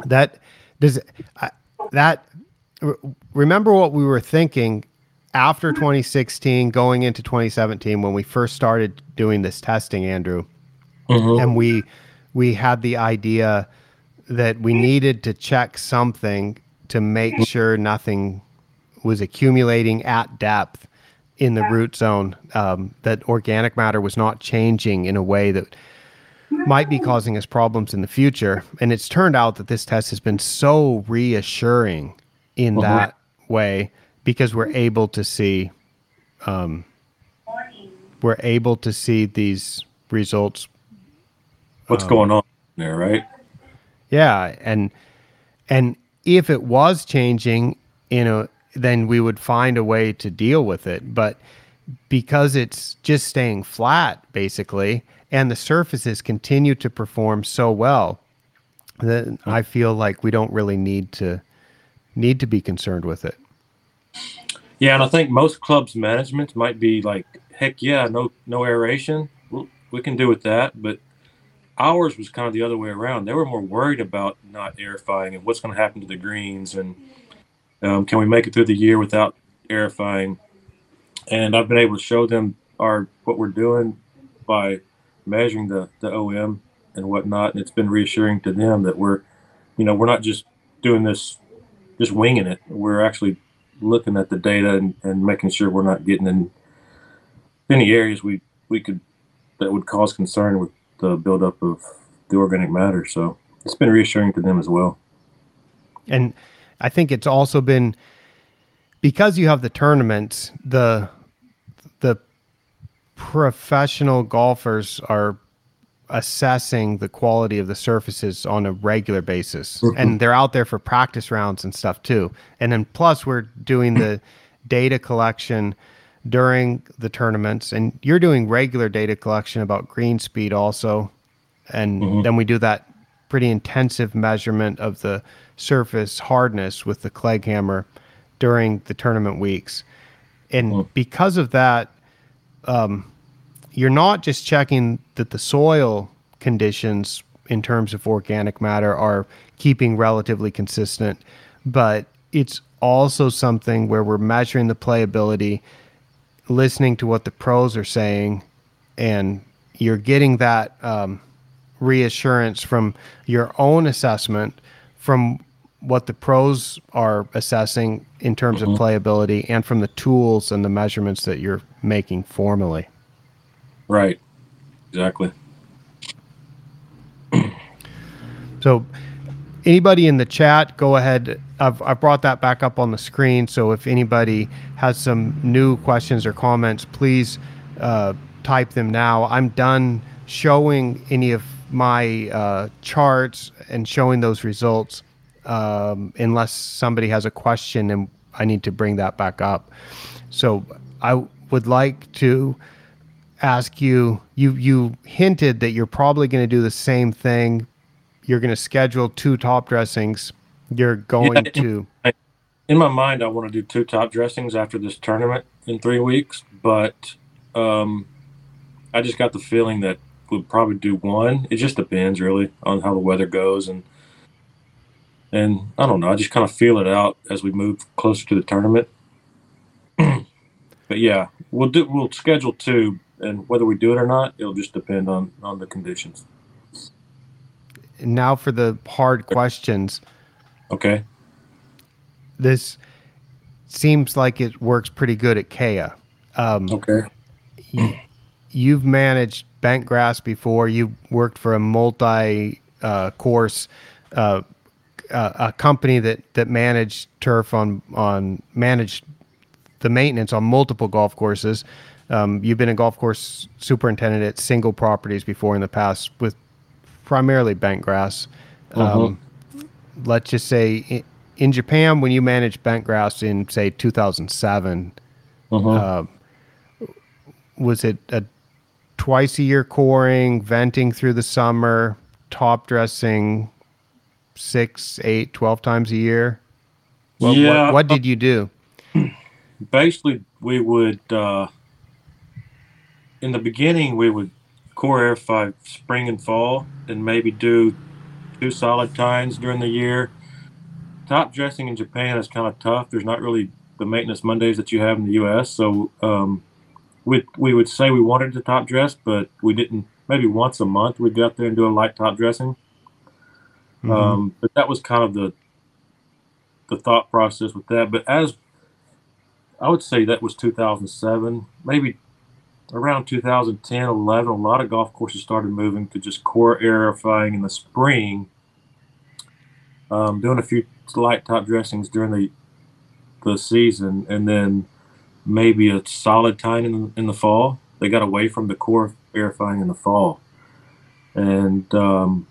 that does that remember what we were thinking after 2016 going into 2017 when we first started doing this testing andrew mm-hmm. and we we had the idea that we needed to check something to make sure nothing was accumulating at depth in the root zone um, that organic matter was not changing in a way that might be causing us problems in the future and it's turned out that this test has been so reassuring in Mhm. that way because we're able to see morning. we're able to see these results What's going on there, right? Yeah, and and if it was changing, in know, then we would find a way to deal with it. But because it's just staying flat, basically, and the surfaces continue to perform so well, then I feel like we don't really need to need to be concerned with it. Yeah, and I think most clubs' management might be like, heck yeah, no no aeration. we we can do with that. But ours was kind of the other way around. They were more worried about not airifying and what's going to happen to the greens and um, can we make it through the year without airifying. And I've been able to show them our what we're doing by measuring the the OM and whatnot, and it's been reassuring to them that we're, you know, we're not just doing this, just winging it. We're actually looking at the data and, and making sure we're not getting in any areas we, we could that would cause concern with the buildup of the organic matter. So it's been reassuring to them as well. And I think it's also been because you have the tournaments, the the professional golfers are assessing the quality of the surfaces on a regular basis. Mm-hmm. And they're out there for practice rounds and stuff too. And then plus we're doing the data collection during the tournaments. And you're doing regular data collection about green speed also. And mm-hmm. then we do that pretty intensive measurement of the surface hardness with the Clegg hammer during the tournament weeks. And because of that, um, you're not just checking that the soil conditions in terms of organic matter are keeping relatively consistent, but it's also something where we're measuring the playability, listening to what the pros are saying, and you're getting that um, reassurance from your own assessment, from what the pros are assessing in terms of playability, and from the tools and the measurements that you're making formally. Right. Exactly. So, anybody in the chat, go ahead. I've, I've brought that back up on the screen. So, if anybody has some new questions or comments, please uh, type them now. I'm done showing any of my uh, charts and showing those results um, unless somebody has a question and I need to bring that back up. So, I would like to ask you you you hinted that you're probably going to do the same thing you're going to schedule two top dressings you're going Yeah. to In my mind, I want to do two top dressings after this tournament in three weeks, but um, I just got the feeling that we'll probably do one. It just depends really on how the weather goes and and I don't know. I just kind of feel it out as we move closer to the tournament. but yeah, we'll do we'll schedule two, and whether we do it or not, it'll just depend on on the conditions. now for the hard questions Okay. this seems like it works pretty good at Keya. Um, Okay. you've managed bent grass before. You worked for a multi uh, course uh, uh, a company that that managed turf on on managed the maintenance on multiple golf courses. Um, you've been a golf course superintendent at single properties before in the past with primarily bent grass. Um, let's just say in, in Japan, when you managed bent grass in say 2007, Mhm. Uh, was it a twice a year coring, venting through the summer, top dressing six, eight, twelve times a year? What, Yeah. What, what did you do? basically we would uh, in the beginning we would core air five spring and fall and maybe do two solid tines during the year top dressing in japan is kind of tough there's not really the maintenance mondays that you have in the us so um, we, we would say we wanted to top dress but we didn't maybe once a month we'd go out there and do a light top dressing Mhm. um, but that was kind of the the thought process with that. But as I would say that was 2007, maybe around 2010, 11, a lot of golf courses started moving to just core aerifying in the spring, um, doing a few light top dressings during the the season, and then maybe a solid tine in, in the fall. They got away from the core aerifying in the fall, and um,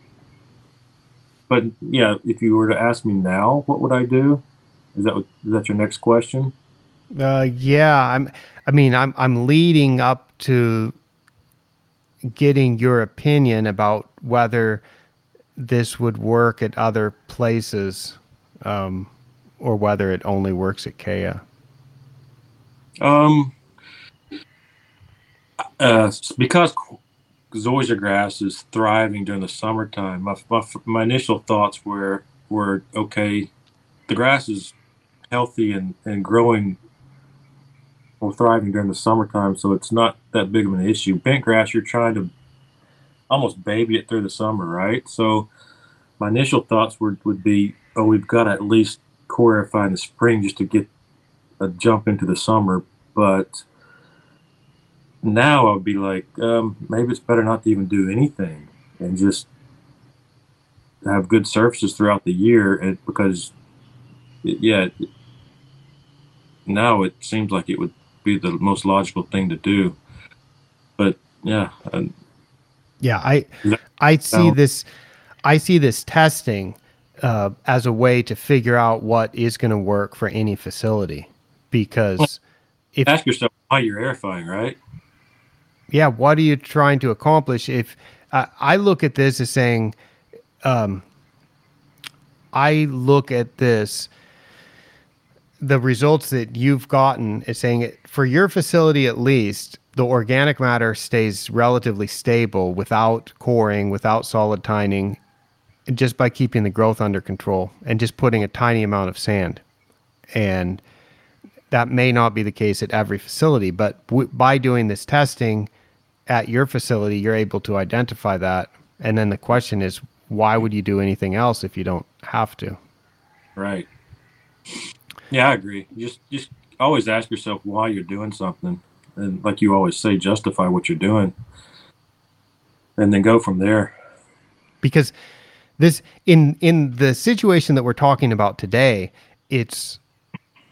but yeah, if you were to ask me now, what would I do? Is that is that your next question? Uh, yeah, I'm. I mean, I'm. I'm leading up to getting your opinion about whether this would work at other places, um, or whether it only works at Keya. Um, uh, because zoysia grass is thriving during the summertime, my, my my initial thoughts were were okay. The grass is healthy and and growing or thriving during the summertime, so it's not that big of an issue. Bent grass, you're trying to almost baby it through the summer, right? So my initial thoughts would, would be, oh, we've got to at least chorify in the spring just to get a jump into the summer. But now I would be like, um, maybe it's better not to even do anything and just have good surfaces throughout the year. And because, it, yeah, it, now it seems like it would be the most logical thing to do. But yeah, and Yeah, I I see this I see this testing uh, as a way to figure out what is going to work for any facility because if ask yourself why you're airifying, right? Yeah, what are you trying to accomplish? If I I look at this as saying, um, I look at this, the results that you've gotten is saying it for your facility at least, the organic matter stays relatively stable without coring, without solid tining, just by keeping the growth under control and just putting a tiny amount of sand. And that may not be the case at every facility, but w- by doing this testing at your facility, you're able to identify that. And then the question is, why would you do anything else if you don't have to? Right. Yeah, I agree. Just just always ask yourself why you're doing something, and like you always say, justify what you're doing, and then go from there. Because this in in the situation that we're talking about today, it's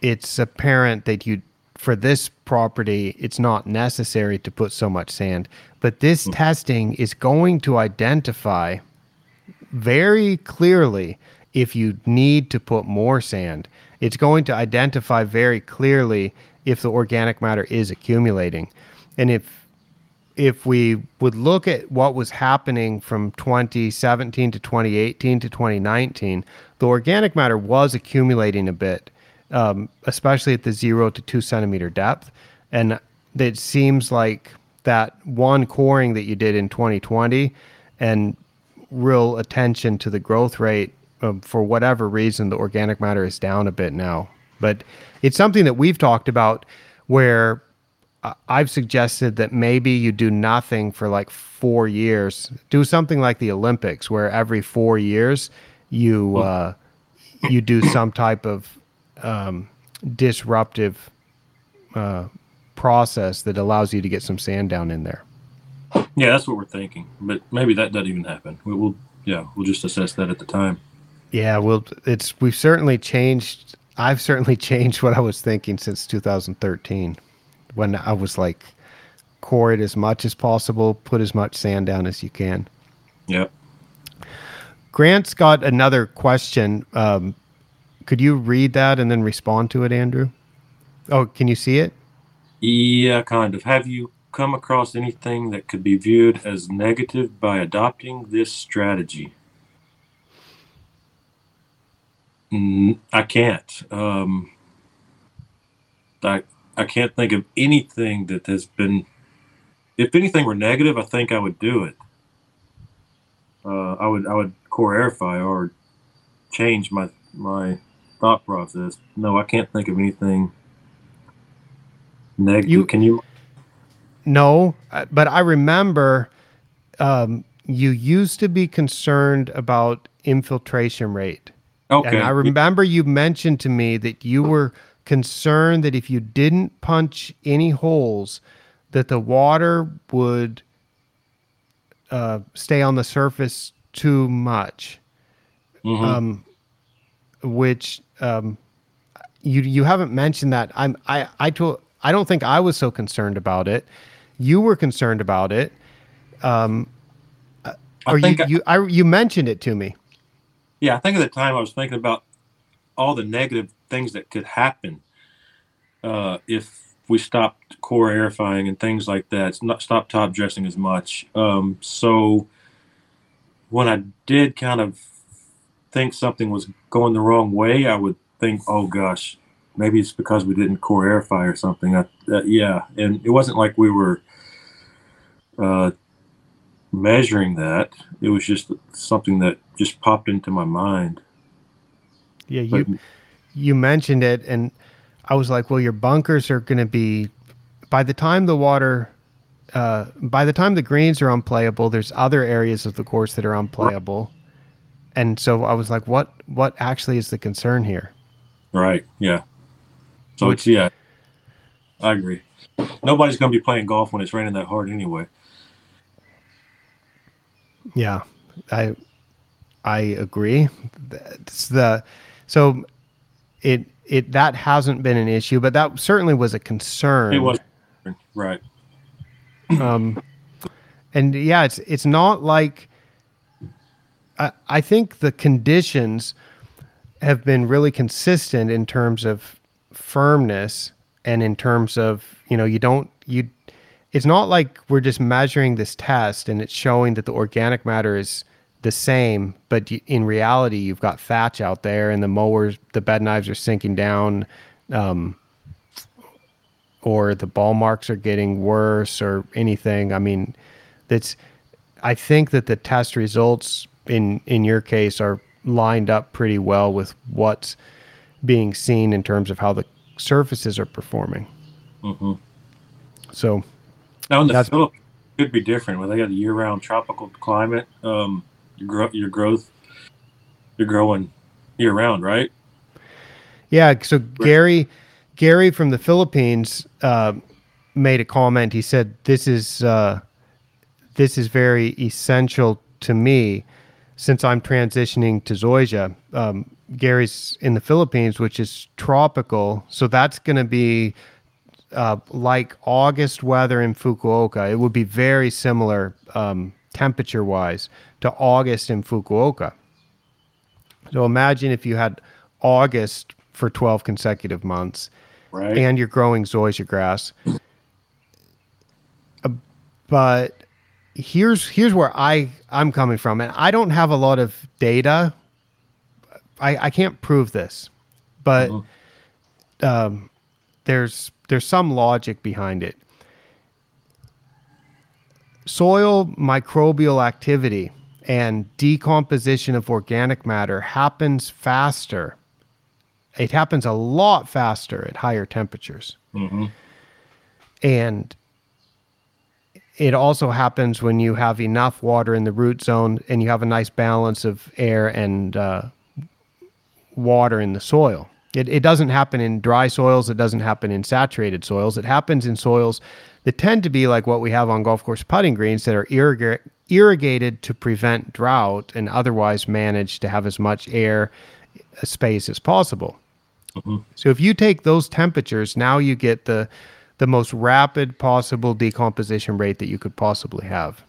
it's apparent that you for this property it's not necessary to put so much sand, but this hmm. testing is going to identify very clearly if you need to put more sand. It's going to identify very clearly if the organic matter is accumulating. And if if we would look at what was happening from 2017 to 2018 to 2019, the organic matter was accumulating a bit, um, especially at the zero to two centimeter depth. And it seems like that one coring that you did in 2020 and real attention to the growth rate um, for whatever reason the organic matter is down a bit now but it's something that we've talked about where I- I've suggested that maybe you do nothing for like four years. Do something like the Olympics, where every four years you uh, you do some type of um, disruptive uh, process that allows you to get some sand down in there. Yeah, that's what we're thinking. But maybe that doesn't even happen. We will. Yeah, we'll just assess that at the time. Yeah, well, it's we've certainly changed. I've certainly changed what I was thinking since 2013, when I was like, core it as much as possible, put as much sand down as you can. Yeah. Grant's got another question. Um, could you read that and then respond to it, Andrew? Oh, can you see it? Yeah, kind of. Have you come across anything that could be viewed as negative by adopting this strategy? I can't. Um, I I can't think of anything that has been. If anything were negative, I think I would do it. Uh, I would I would core airify or change my my thought process. No, I can't think of anything negative. You- Can you? No, uh, but I remember um, you used to be concerned about infiltration rate. Okay. And I remember you mentioned to me that you were concerned that if you didn't punch any holes, that the water would uh, stay on the surface too much. Mhm. Um, which um, you you haven't mentioned that. I'm I I told I don't think I was so concerned about it. You were concerned about it. Um, I or you think I- you I, you mentioned it to me. Yeah, I think at the time I was thinking about all the negative things that could happen uh, if we stopped core airifying and things like that. Not stop top dressing as much. Um, so when I did kind of think something was going the wrong way, I would think, "Oh gosh, maybe it's because we didn't core airify or something." I, uh, yeah, and it wasn't like we were. Uh, measuring that it was just something that just popped into my mind Yeah, but you you mentioned it and i was like well your bunkers are going to be by the time the water uh, by the time the greens are unplayable there's other areas of the course that are unplayable and so i was like what what actually is the concern here? Right yeah. So Which- it's yeah i agree. Nobody's going to be playing golf when it's raining that hard anyway. Yeah i i agree. That's the so it it that hasn't been an issue but that certainly was a concern. It was right. Um, and yeah, it's it's not like I, I think the conditions have been really consistent in terms of firmness and in terms of you know you don't you it's not like we're just measuring this test and it's showing that the organic matter is the same but in reality you've got thatch out there and the mowers the bed knives are sinking down um, or the ball marks are getting worse or anything. I mean, that's I think that the test results in in your case are lined up pretty well with what's being seen in terms of how the surfaces are performing. hmm So, now in the philippines it could be different where they got a year-round tropical climate um your, gro- your growth you're growing year-round right yeah, so Gary Gary from the Philippines uh, made a comment. He said this is uh, this is very essential to me since I'm transitioning to Zoysia. Um, Gary's in the Philippines, which is tropical, so that's going to be uh, like August weather in Fukuoka. It would be very similar um, temperature wise to August in Fukuoka. So imagine if you had August for 12 consecutive months right and you're growing zoysia grass. Uh, But here's here's where I I'm coming from, and I don't have a lot of data. I I can't prove this, but Mhm. um, there's there's some logic behind it. Soil microbial activity and decomposition of organic matter happens faster. It happens a lot faster at higher temperatures. hmm And it also happens when you have enough water in the root zone and you have a nice balance of air and uh, water in the soil. It, it doesn't happen in dry soils. It doesn't happen in saturated soils. It happens in soils that tend to be like what we have on golf course putting greens that are irriga- irrigated to prevent drought and otherwise manage to have as much air uh, space as possible. Mhm. So if you take those temperatures, now you get the the most rapid possible decomposition rate that you could possibly have.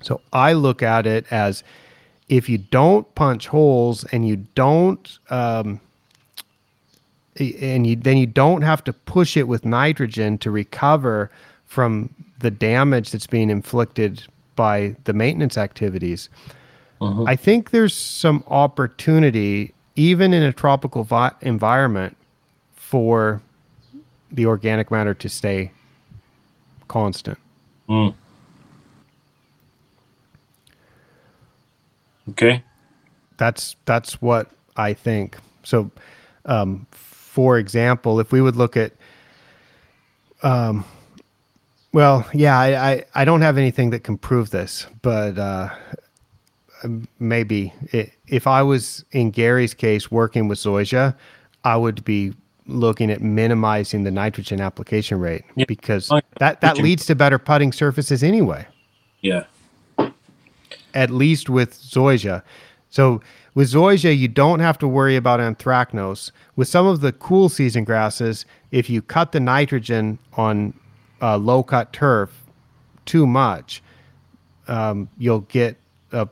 So I look at it as if you don't punch holes and you don't um, and you then you don't have to push it with nitrogen to recover from the damage that's being inflicted by the maintenance activities. Uh-huh. I think there's some opportunity, even in a tropical vi- environment, for the organic matter to stay constant. Mm. Okay. That's that's what I think. So, um, for example, if we would look at, um, well, yeah, I, I, I don't have anything that can prove this, but uh, maybe i if I was in Gary's case working with Zoysia, I would be looking at minimizing the nitrogen application rate Yeah. because that, that leads to better putting surfaces anyway Yeah. at least with zoysia. So with zoysia, you don't have to worry about anthracnose. With some of the cool season grasses, if you cut the nitrogen on uh, low cut turf too much, um, you'll get a,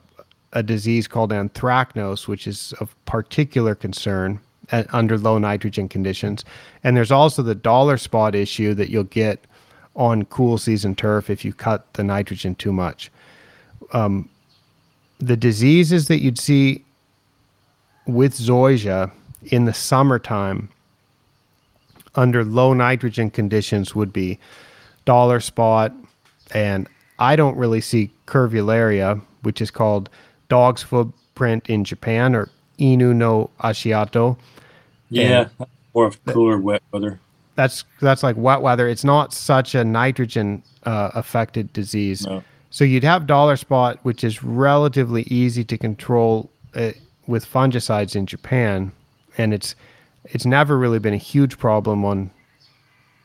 a disease called anthracnose, which is of particular concern at, under low nitrogen conditions. And there's also the dollar spot issue that you'll get on cool season turf if you cut the nitrogen too much um, the diseases that you'd see with zoysia in the summertime under low nitrogen conditions would be dollar spot and i don't really see curvularia which is called dog's footprint in japan or inu no ashiato Yeah. More of cooler, wet weather. that's that's like wet weather. It's not such a nitrogen uh, affected disease. No. So you'd have dollar spot, which is relatively easy to control uh, with fungicides in Japan, and it's it's never really been a huge problem on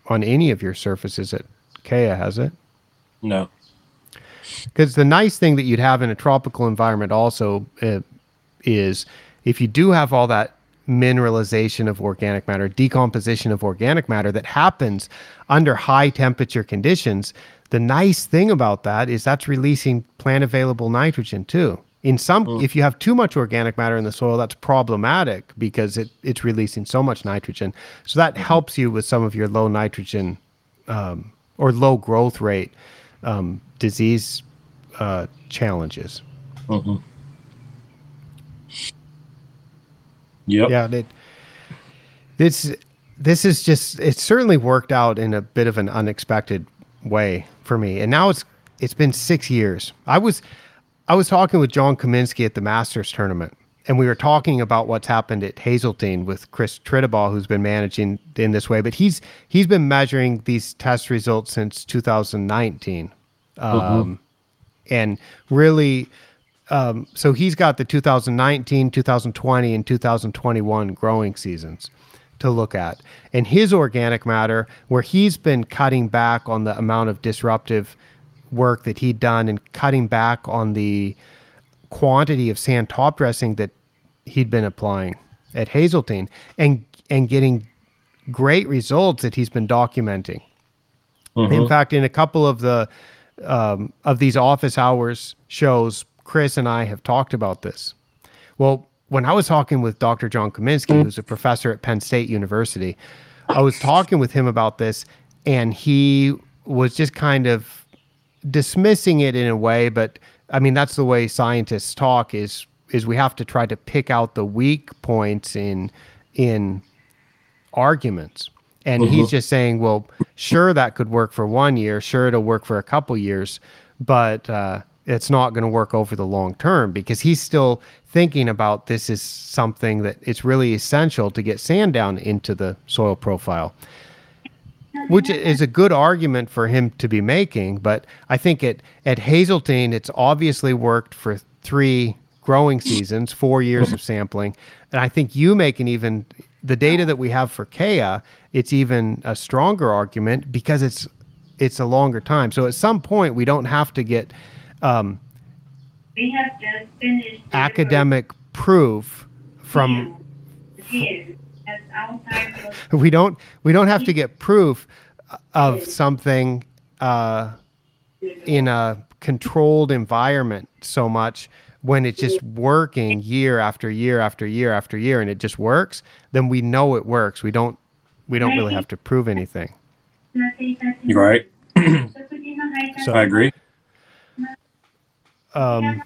on any of your surfaces at Keya, has it? No. Because the nice thing that you'd have in a tropical environment also uh, is if you do have all that mineralization of organic matter, decomposition of organic matter that happens under high temperature conditions, the nice thing about that is that's releasing plant available nitrogen too. In some, if you have too much organic matter in the soil, that's problematic because it, it's releasing so much nitrogen. So that helps you with some of your low nitrogen um, or low growth rate um, disease uh, challenges. hmm Yep. Yeah, it, this this is just it certainly worked out in a bit of an unexpected way for me. And now it's it's been six years. I was I was talking with John Kaminski at the Masters tournament, and we were talking about what's happened at Hazeltine with Chris Tritabaugh, who's been managing in this way. But he's he's been measuring these test results since 2019, um, and really um, so he's got the 2019, 2020, and 2021 growing seasons to look at. And his organic matter, where he's been cutting back on the amount of disruptive work that he'd done and cutting back on the quantity of sand top dressing that he'd been applying at Hazeltine and and getting great results that he's been documenting. In fact, in a couple of the um, of these office hours shows, Chris and I have talked about this. Well, when I was talking with Dr. John Kaminski, who's a professor at Penn State University, I was talking with him about this, and he was just kind of dismissing it in a way. But I mean, that's the way scientists talk: is is we have to try to pick out the weak points in in arguments. And he's just saying, well, sure, that could work for one year. Sure, it'll work for a couple years, but uh, it's not going to work over the long term because he's still thinking about this is something that it's really essential to get sand down into the soil profile, which is a good argument for him to be making. But I think at, at Hazeltine, it's obviously worked for three growing seasons, four years of sampling. And I think you make an even the data that we have for Keya, it's even a stronger argument because it's it's a longer time. So at some point we don't have to get um, we have just finished academic proof from. We don't. We don't have to get proof of something uh, in a controlled environment so much when it's just working year after year after year after year and it just works then we know it works. We don't we don't really have to prove anything. You're right. So i agree. Um,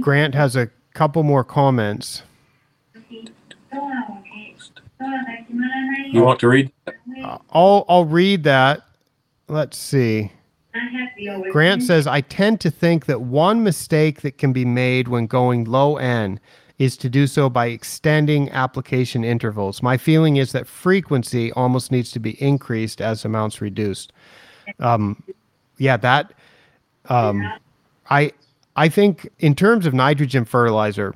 Grant has a couple more comments. You want to read? I'll I'll read that. Let's see. Grant says I tend to think that one mistake that can be made when going low end is to do so by extending application intervals. My feeling is that frequency almost needs to be increased as amounts reduced. Um, yeah, that um, I I think in terms of nitrogen fertilizer,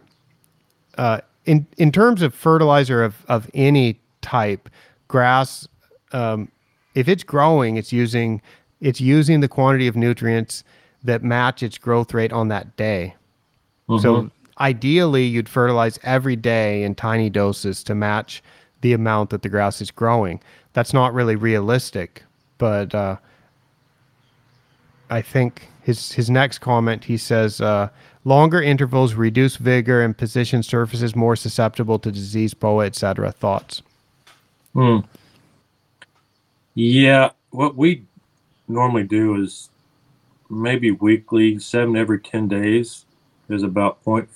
uh, in in terms of fertilizer of of any type, grass, um, if it's growing, it's using it's using the quantity of nutrients that match its growth rate on that day. So ideally, you'd fertilize every day in tiny doses to match the amount that the grass is growing. That's not really realistic, but uh, I think his his next comment he says uh, longer intervals reduce vigor and position surfaces more susceptible to disease, Poa, etc. Thoughts? Hmm. Yeah, what we normally do is maybe weekly, seven every ten days is about point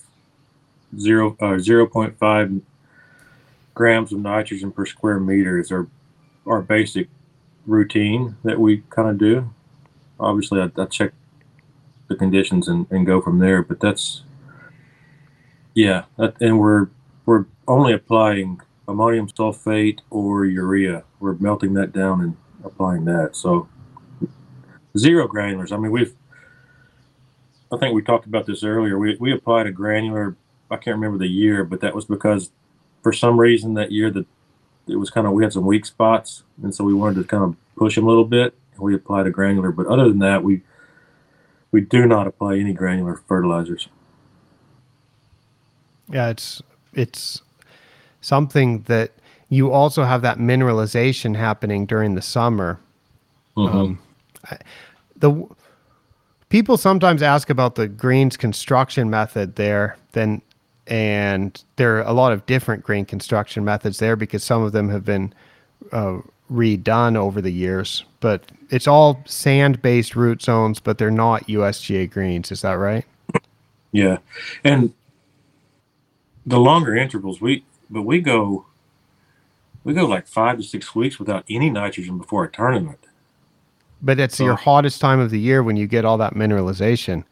zero uh, zero point five grams of nitrogen per square meter is our our basic routine that we kind of do. Obviously, I, I check the conditions and, and go from there, but that's yeah, that, and we're we're only applying ammonium sulfate or urea. We're melting that down and applying that. So zero granulars. I mean, we've. I think we talked about this earlier. We we applied a granular. I can't remember the year, but that was because for some reason that year that it was kind of we had some weak spots, and so we wanted to kind of push them a little bit, and we applied a granular. But other than that, we we do not apply any granular fertilizers. Yeah, it's it's something that you also have that mineralization happening during the summer. Mhm. Um, the people sometimes ask about the greens construction method there, then and there are a lot of different green construction methods there because some of them have been uh, redone over the years. But it's all sand-based root zones, but they're not USGA greens. Is that right? Yeah, and the longer intervals we but we go we go like five to six weeks without any nitrogen before a tournament. But it's your Oh. hottest time of the year when you get all that mineralization.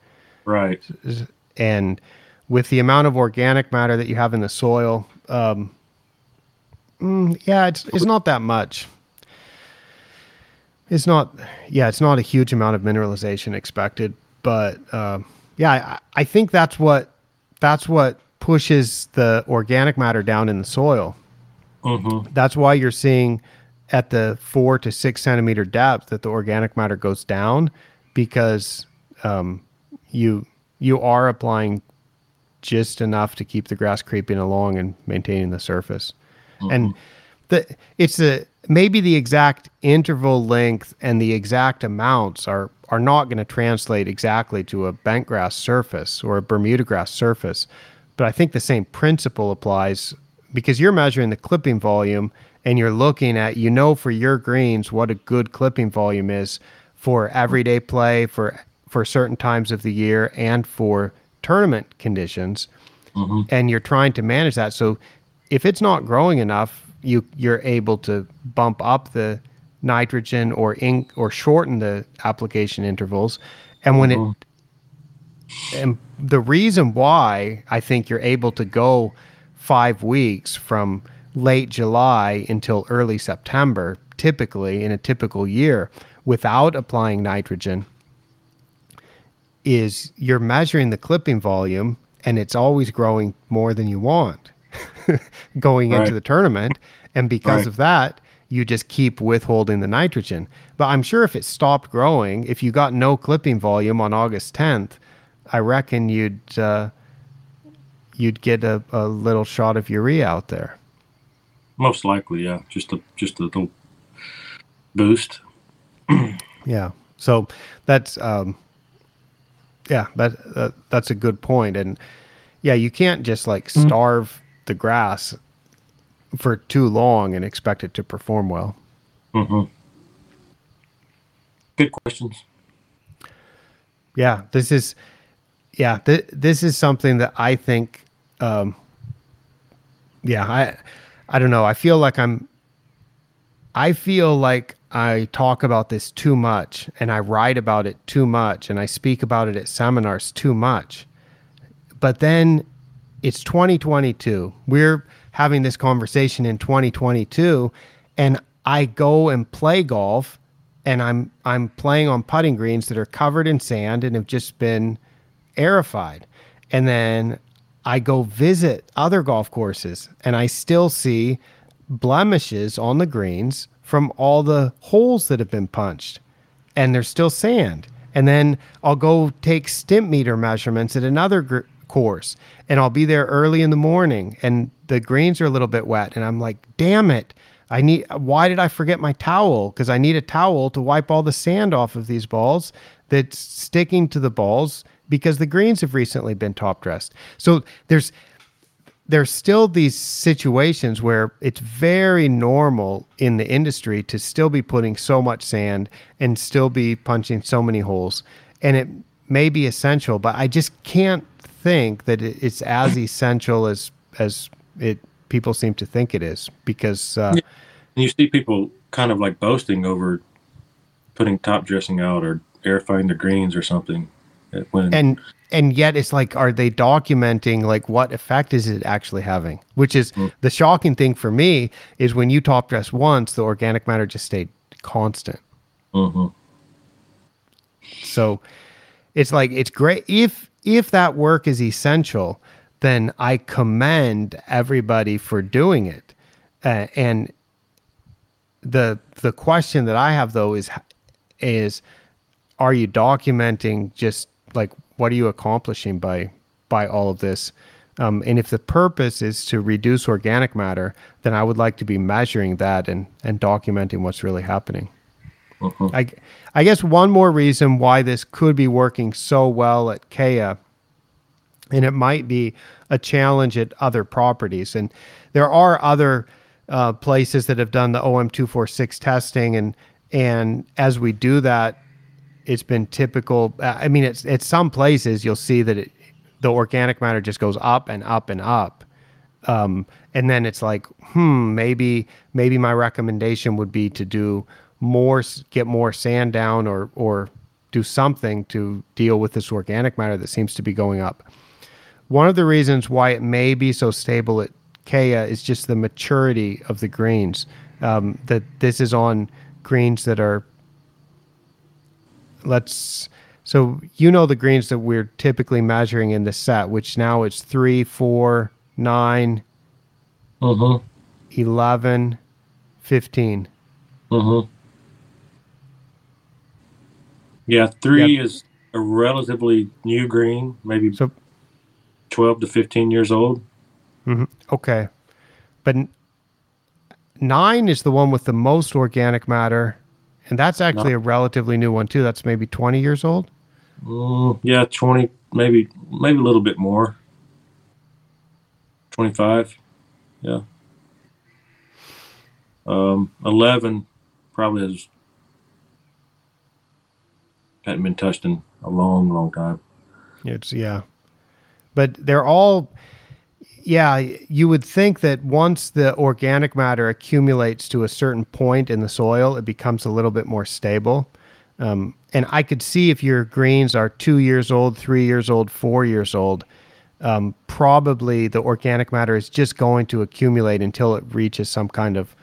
Right. and with the amount of organic matter that you have in the soil, um, mm, yeah, it's it's not that much. It's not, yeah, it's not a huge amount of mineralization expected, but um, yeah, I, I think that's what that's what pushes the organic matter down in the soil. Mm-hmm. That's why you're seeing at the four to six centimeter depth that the organic matter goes down because um, you you are applying just enough to keep the grass creeping along and maintaining the surface. And the it's a maybe the exact interval length and the exact amounts are are not going to translate exactly to a bent grass surface or a Bermuda grass surface. But I think the same principle applies because you're measuring the clipping volume and you're looking at you know for your greens what a good clipping volume is for everyday play for for certain times of the year and for tournament conditions Mm-hmm. and you're trying to manage that so if it's not growing enough you you're able to bump up the nitrogen or in or shorten the application intervals and when Mhm. it and the reason why I think you're able to go five weeks from late July until early September, typically in a typical year, without applying nitrogen, is you're measuring the clipping volume and it's always growing more than you want going Right. into the tournament. And because Right. of that, you just keep withholding the nitrogen. But I'm sure if it stopped growing, if you got no clipping volume on August 10th, I reckon you'd uh, you'd get a, a little shot of urea out there. Most likely, yeah. Just a just a little boost. Yeah. So that's um, Yeah, that, that that's a good point, and yeah, you can't just like starve the grass for too long and expect it to perform well. hmm Good questions. Yeah, this is yeah, th- this is something that I think um yeah, I I don't know. I feel like I'm I feel like I talk about this too much and I write about it too much and I speak about it at seminars too much. But then it's 2022. We're having this conversation in 2022 and I go and play golf and I'm I'm playing on putting greens that are covered in sand and have just been aerified. And then I go visit other golf courses and I still see blemishes on the greens from all the holes that have been punched and there's still sand. And then I'll go take Stimpmeter measurements at another gr- course and I'll be there early in the morning and the greens are a little bit wet and I'm like, "Damn it. I need why did I forget my towel? Cuz I need a towel to wipe all the sand off of these balls that's sticking to the balls because the greens have recently been top dressed." So there's there's still these situations where it's very normal in the industry to still be putting so much sand and still be punching so many holes and it may be essential but i just can't think that it's as essential as as it people seem to think it is because uh, And you see people kind of like boasting over putting top dressing out or airifying the greens or something. When and and yet it's like are they documenting like what effect is it actually having which is Mm. the shocking thing for me is when you top dress once the organic matter just stayed constant Mhm. So it's like it's great if if that work is essential, then I commend everybody for doing it. Uh, and the the question that I have though is is are you documenting just like what are you accomplishing by by all of this? Um, and if the purpose is to reduce organic matter, then I would like to be measuring that and and documenting what's really happening. Mhm. I, I guess one more reason why this could be working so well at Keya, and it might be a challenge at other properties. And there are other uh, places that have done the OM246 testing, and and as we do that, it's been typical. uh, I mean, it's at some places you'll see that it, the organic matter just goes up and up and up um, and then it's like, hmm, maybe maybe my recommendation would be to do more, get more sand down, or or do something to deal with this organic matter that seems to be going up. One of the reasons why it may be so stable at Keya is just the maturity of the greens. Um, that this is on greens that are let's so you know the greens that we're typically measuring in the set which now it's three four nine Mhm. 11 15 Mhm. Yeah, three is a relatively new green, maybe so twelve to fifteen years old. mhm, okay but n- nine is the one with the most organic matter and that's actually a relatively new one too that's maybe 20 years old Mm, yeah, twenty, maybe maybe a little bit more. Twenty-five. Yeah. Um, eleven probably has hadn't been touched in a long, long time. It's yeah. But they're all yeah, you would think that once the organic matter accumulates to a certain point in the soil, it becomes a little bit more stable. Um, and I could see if your greens are two years old, three years old, four years old, um, probably the organic matter is just going to accumulate until it reaches some kind of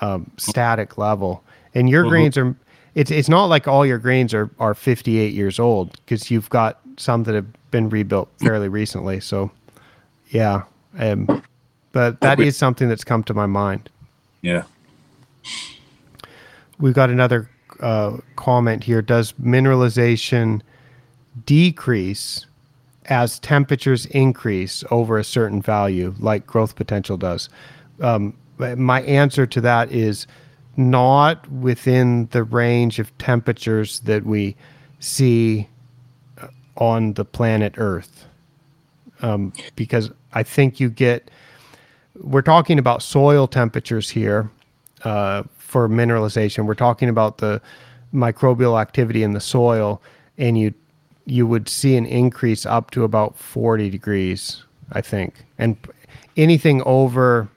um, static level. And your Mhm. greens are it's it's not like all your grains are are 58 years old because you've got some that have been rebuilt fairly recently. So yeah, um, but that is something that's come to my mind. Yeah. We've got another uh, comment here. Does mineralization decrease as temperatures increase over a certain value, like growth potential does? Um, my answer to that is not within the range of temperatures that we see uh, on the planet Earth. Um, because I think you get, we're talking about soil temperatures here uh, for mineralization. We're talking about the microbial activity in the soil, and you you would see an increase up to about 40 degrees, I think. And anything over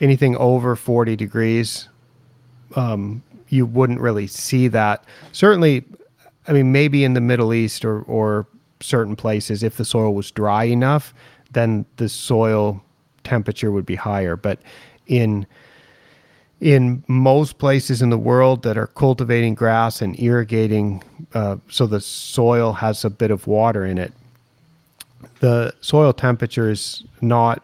anything over 40 degrees, um, you wouldn't really see that. Certainly, I mean, maybe in the Middle East or, or certain places, if the soil was dry enough, then the soil temperature would be higher. But in in most places in the world that are cultivating grass and irrigating, uh, so the soil has a bit of water in it, the soil temperature is not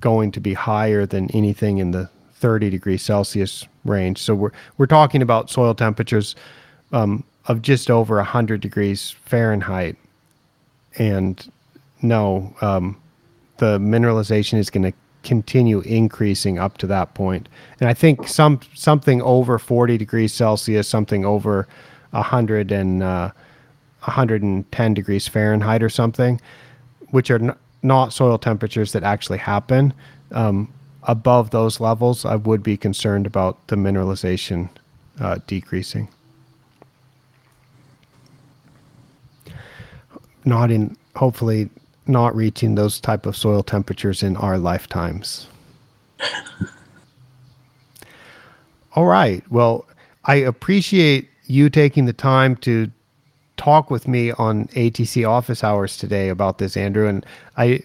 going to be higher than anything in the 30 degrees Celsius range. So we're we're talking about soil temperatures um, of just over 100 degrees Fahrenheit, and no, um, the mineralization is going to continue increasing up to that point. And I think some something over 40 degrees Celsius, something over 100 and uh, 110 degrees Fahrenheit or something, which are n- not soil temperatures that actually happen. Um, above those levels, I would be concerned about the mineralization uh, decreasing. Not in, hopefully, not reaching those type of soil temperatures in our lifetimes. All right. Well, I appreciate you taking the time to talk with me on ATC office hours today about this, Andrew. And I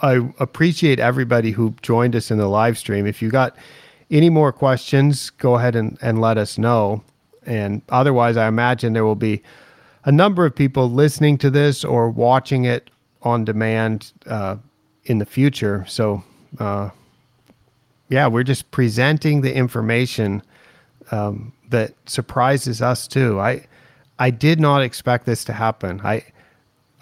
I appreciate everybody who joined us in the live stream. If you got any more questions, go ahead and, and let us know. And otherwise, I imagine there will be a number of people listening to this or watching it on demand uh, in the future. So, uh, yeah, we're just presenting the information um, that surprises us too. I I did not expect this to happen. I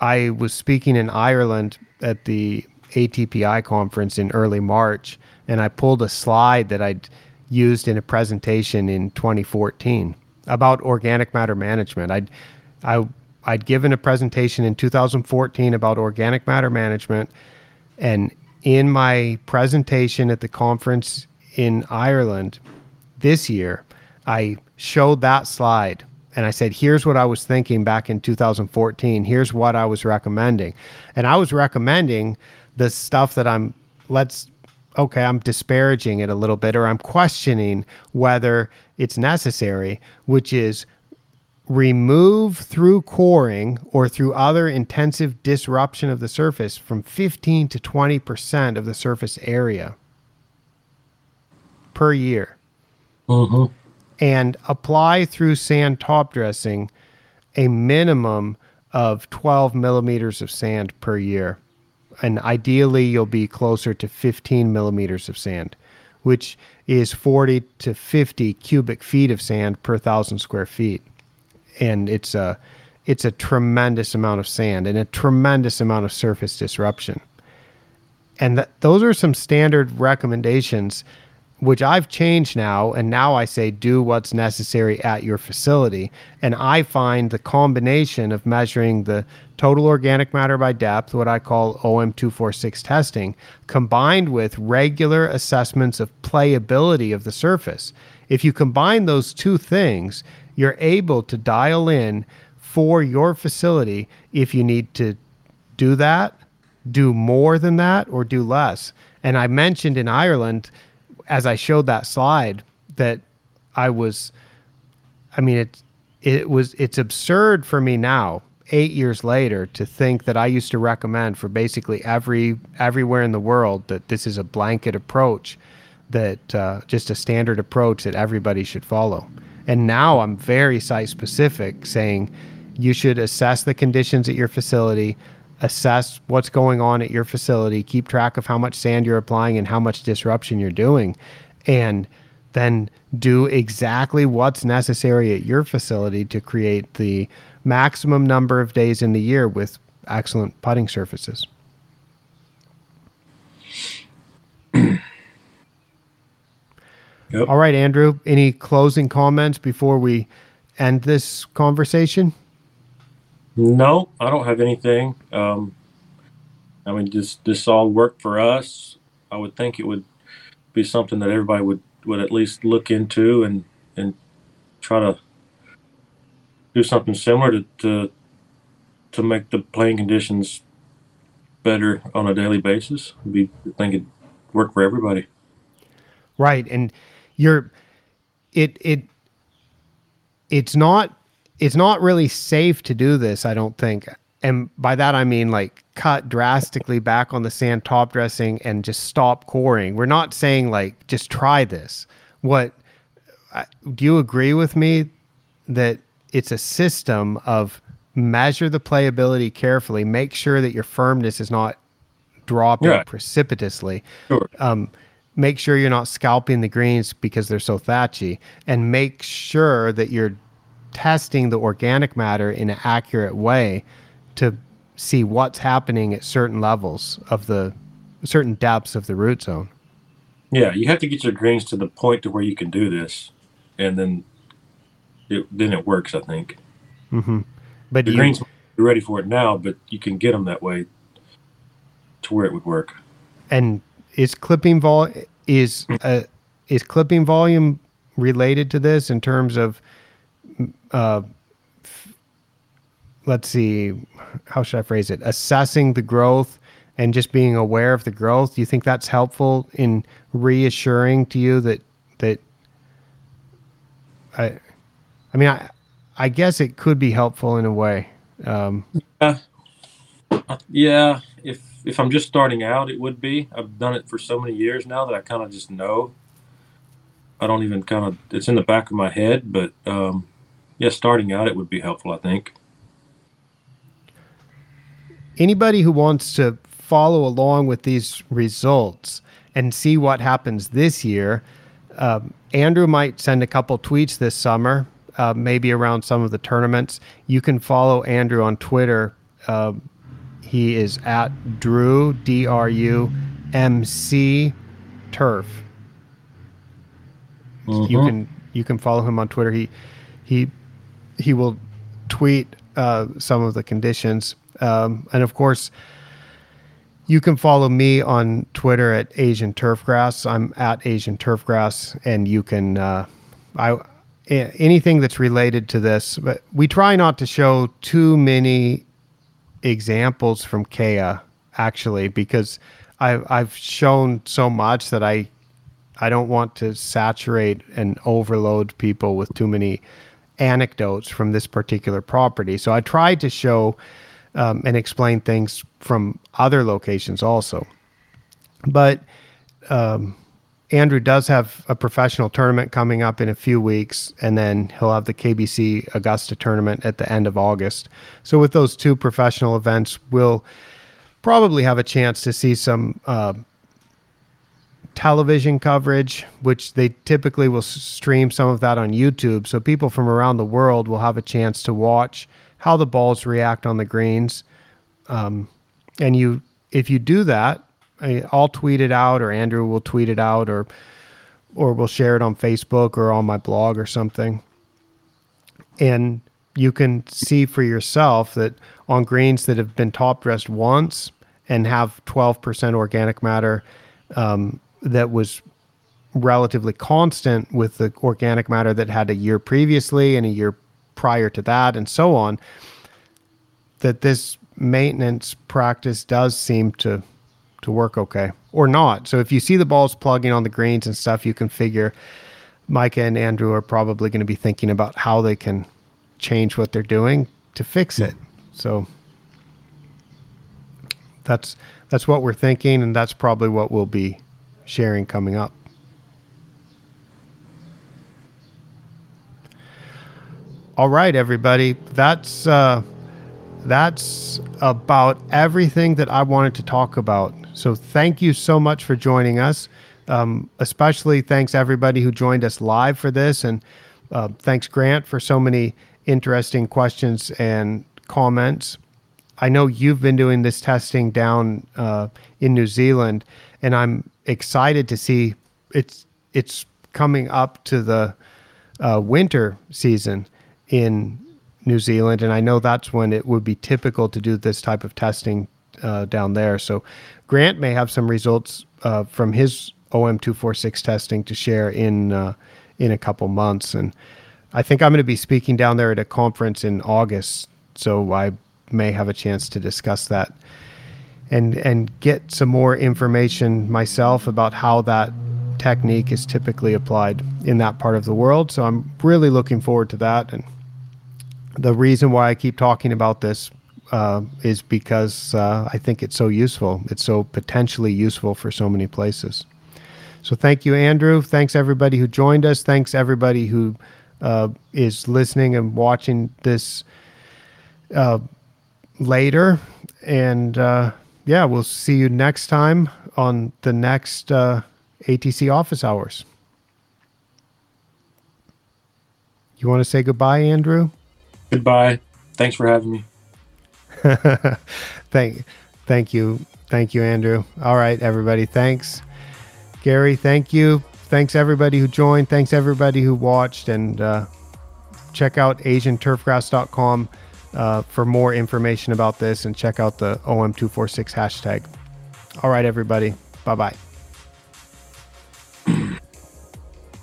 I was speaking in Ireland at the ATPI conference in early March, and I pulled a slide that I'd used in a presentation in 2014 about organic matter management. I'd I I'd given a presentation in 2014 about organic matter management, and in my presentation at the conference in Ireland this year, I showed that slide and I said, here's what I was thinking back in 2014. Here's what I was recommending. And I was recommending the stuff that I'm, let's, okay, I'm disparaging it a little bit, or I'm questioning whether it's necessary, which is remove through coring or through other intensive disruption of the surface from 15 to 20% of the surface area per year. Mm-hmm. And apply through sand top dressing a minimum of 12 millimeters of sand per year. And ideally, you'll be closer to 15 millimeters of sand, which is 40 to 50 cubic feet of sand per thousand square feet and it's a it's a tremendous amount of sand and a tremendous amount of surface disruption. And that, those are some standard recommendations, which I've changed now. And now I say do what's necessary at your facility. And I find the combination of measuring the total organic matter by depth, what I call OM246 testing, combined with regular assessments of playability of the surface. If you combine those two things, you're able to dial in for your facility if you need to do that, do more than that, or do less. And I mentioned in Ireland, as I showed that slide, that I was, I mean, it, it was, it's absurd for me now, eight years later, to think that I used to recommend for basically every, everywhere in the world that this is a blanket approach, that uh, just a standard approach that everybody should follow. And now I'm very site specific, saying you should assess the conditions at your facility, assess what's going on at your facility, keep track of how much sand you're applying and how much disruption you're doing, and then do exactly what's necessary at your facility to create the maximum number of days in the year with excellent putting surfaces. Yep. All right, Andrew, any closing comments before we end this conversation? No, I don't have anything. Um, I mean, this this all worked for us. I would think it would be something that everybody would would at least look into and and try to do something similar to to, to make the playing conditions better on a daily basis. Be think it work for everybody. Right, and you're it it it's not it's not really safe to do this. I don't think, and by that I mean like cut drastically back on the sand top dressing and just stop coring. We're not saying like just try this. What do you agree with me that it's a system of measure the playability carefully, make sure that your firmness is not dropping Yeah. precipitously. Sure. Um, make sure you're not scalping the greens because they're so thatchy, and make sure that you're testing the organic matter in an accurate way to see what's happening at certain levels of the certain depths of the root zone. Yeah, you have to get your greens to the point to where you can do this, and then it then it works. I think Mm-hmm. But the you, greens are ready for it now, but you can get them that way to where it would work. and is clipping vol is uh, is clipping volume related to this in terms of uh, let's see how should i phrase it assessing the growth and just being aware of the growth do you think that's helpful in reassuring to you that that i i mean i i guess it could be helpful in a way um Uh, yeah, if if I'm just starting out, it would be. I've done it for so many years now that I kind of just know. I don't even kind of it's in the back of my head, but um, yeah, starting out, it would be helpful. I think. anybody who wants to follow along with these results and see what happens this year, um, Andrew might send a couple tweets this summer, uh, maybe around some of the tournaments. You can follow Andrew on Twitter. Uh, he is at Drew D R U M C Turf. You Mhm. can you can follow him on Twitter. He he he will tweet uh, some of the conditions, um, and of course, you can follow me on Twitter at Asian Turfgrass. I'm at Asian Turfgrass, and you can uh, I anything that's related to this. But we try not to show too many examples from Keya actually because I've I've shown so much that I I don't want to saturate and overload people with too many anecdotes from this particular property. So I tried to show um, and explain things from other locations also. But um, Andrew does have a professional tournament coming up in a few weeks, and then he'll have the KBC Augusta tournament at the end of August. So with those two professional events, we'll probably have a chance to see some uh, television coverage, which they typically will stream some of that on YouTube. So people from around the world will have a chance to watch how the balls react on the greens. Um, and you, if you do that, I'll tweet it out, or Andrew will tweet it out, or or we'll share it on Facebook or on my blog or something. And you can see for yourself that on greens that have been top dressed once and have 12% organic matter um, that was relatively constant with the organic matter that had a year previously and a year prior to that and so on that this maintenance practice does seem to to work okay or not. So if you see the balls plugging on the greens and stuff you can figure micah and andrew are probably going to be thinking about how they can change what they're doing to fix it. So that's that's what we're thinking and that's probably what we'll be sharing coming up. All right everybody. That's uh that's about everything that i wanted to talk about. So thank you so much for joining us. Um, especially thanks everybody who joined us live for this. And uh, thanks grant for so many interesting questions and comments. I know you've been doing this testing down uh, in New Zealand, and I'm excited to see it's it's coming up to the uh, winter season in New Zealand, and I know that's when it would be typical to do this type of testing uh, down there. So Grant may have some results uh, from his OM246 testing to share in uh, in a couple months, and I think I'm going to be speaking down there at a conference in August, so I may have a chance to discuss that and and get some more information myself about how that technique is typically applied in that part of the world. So I'm really looking forward to that. And the reason why I keep talking about this uh, is because uh, I think it's so useful. It's so potentially useful for so many places. So thank you, Andrew. Thanks everybody who joined us. Thanks everybody who uh, is listening and watching this uh, later. And uh, yeah, we'll see you next time on the next uh, ATC office hours. You want to say goodbye, Andrew? Goodbye. Thanks for having me. thank, thank you, thank you, Andrew. All right, everybody. Thanks, Gary. Thank you. Thanks everybody who joined. Thanks everybody who watched, and uh, check out AsianTurfgrass.com uh, for more information about this and check out the OM246 hashtag. All right, everybody. Bye bye.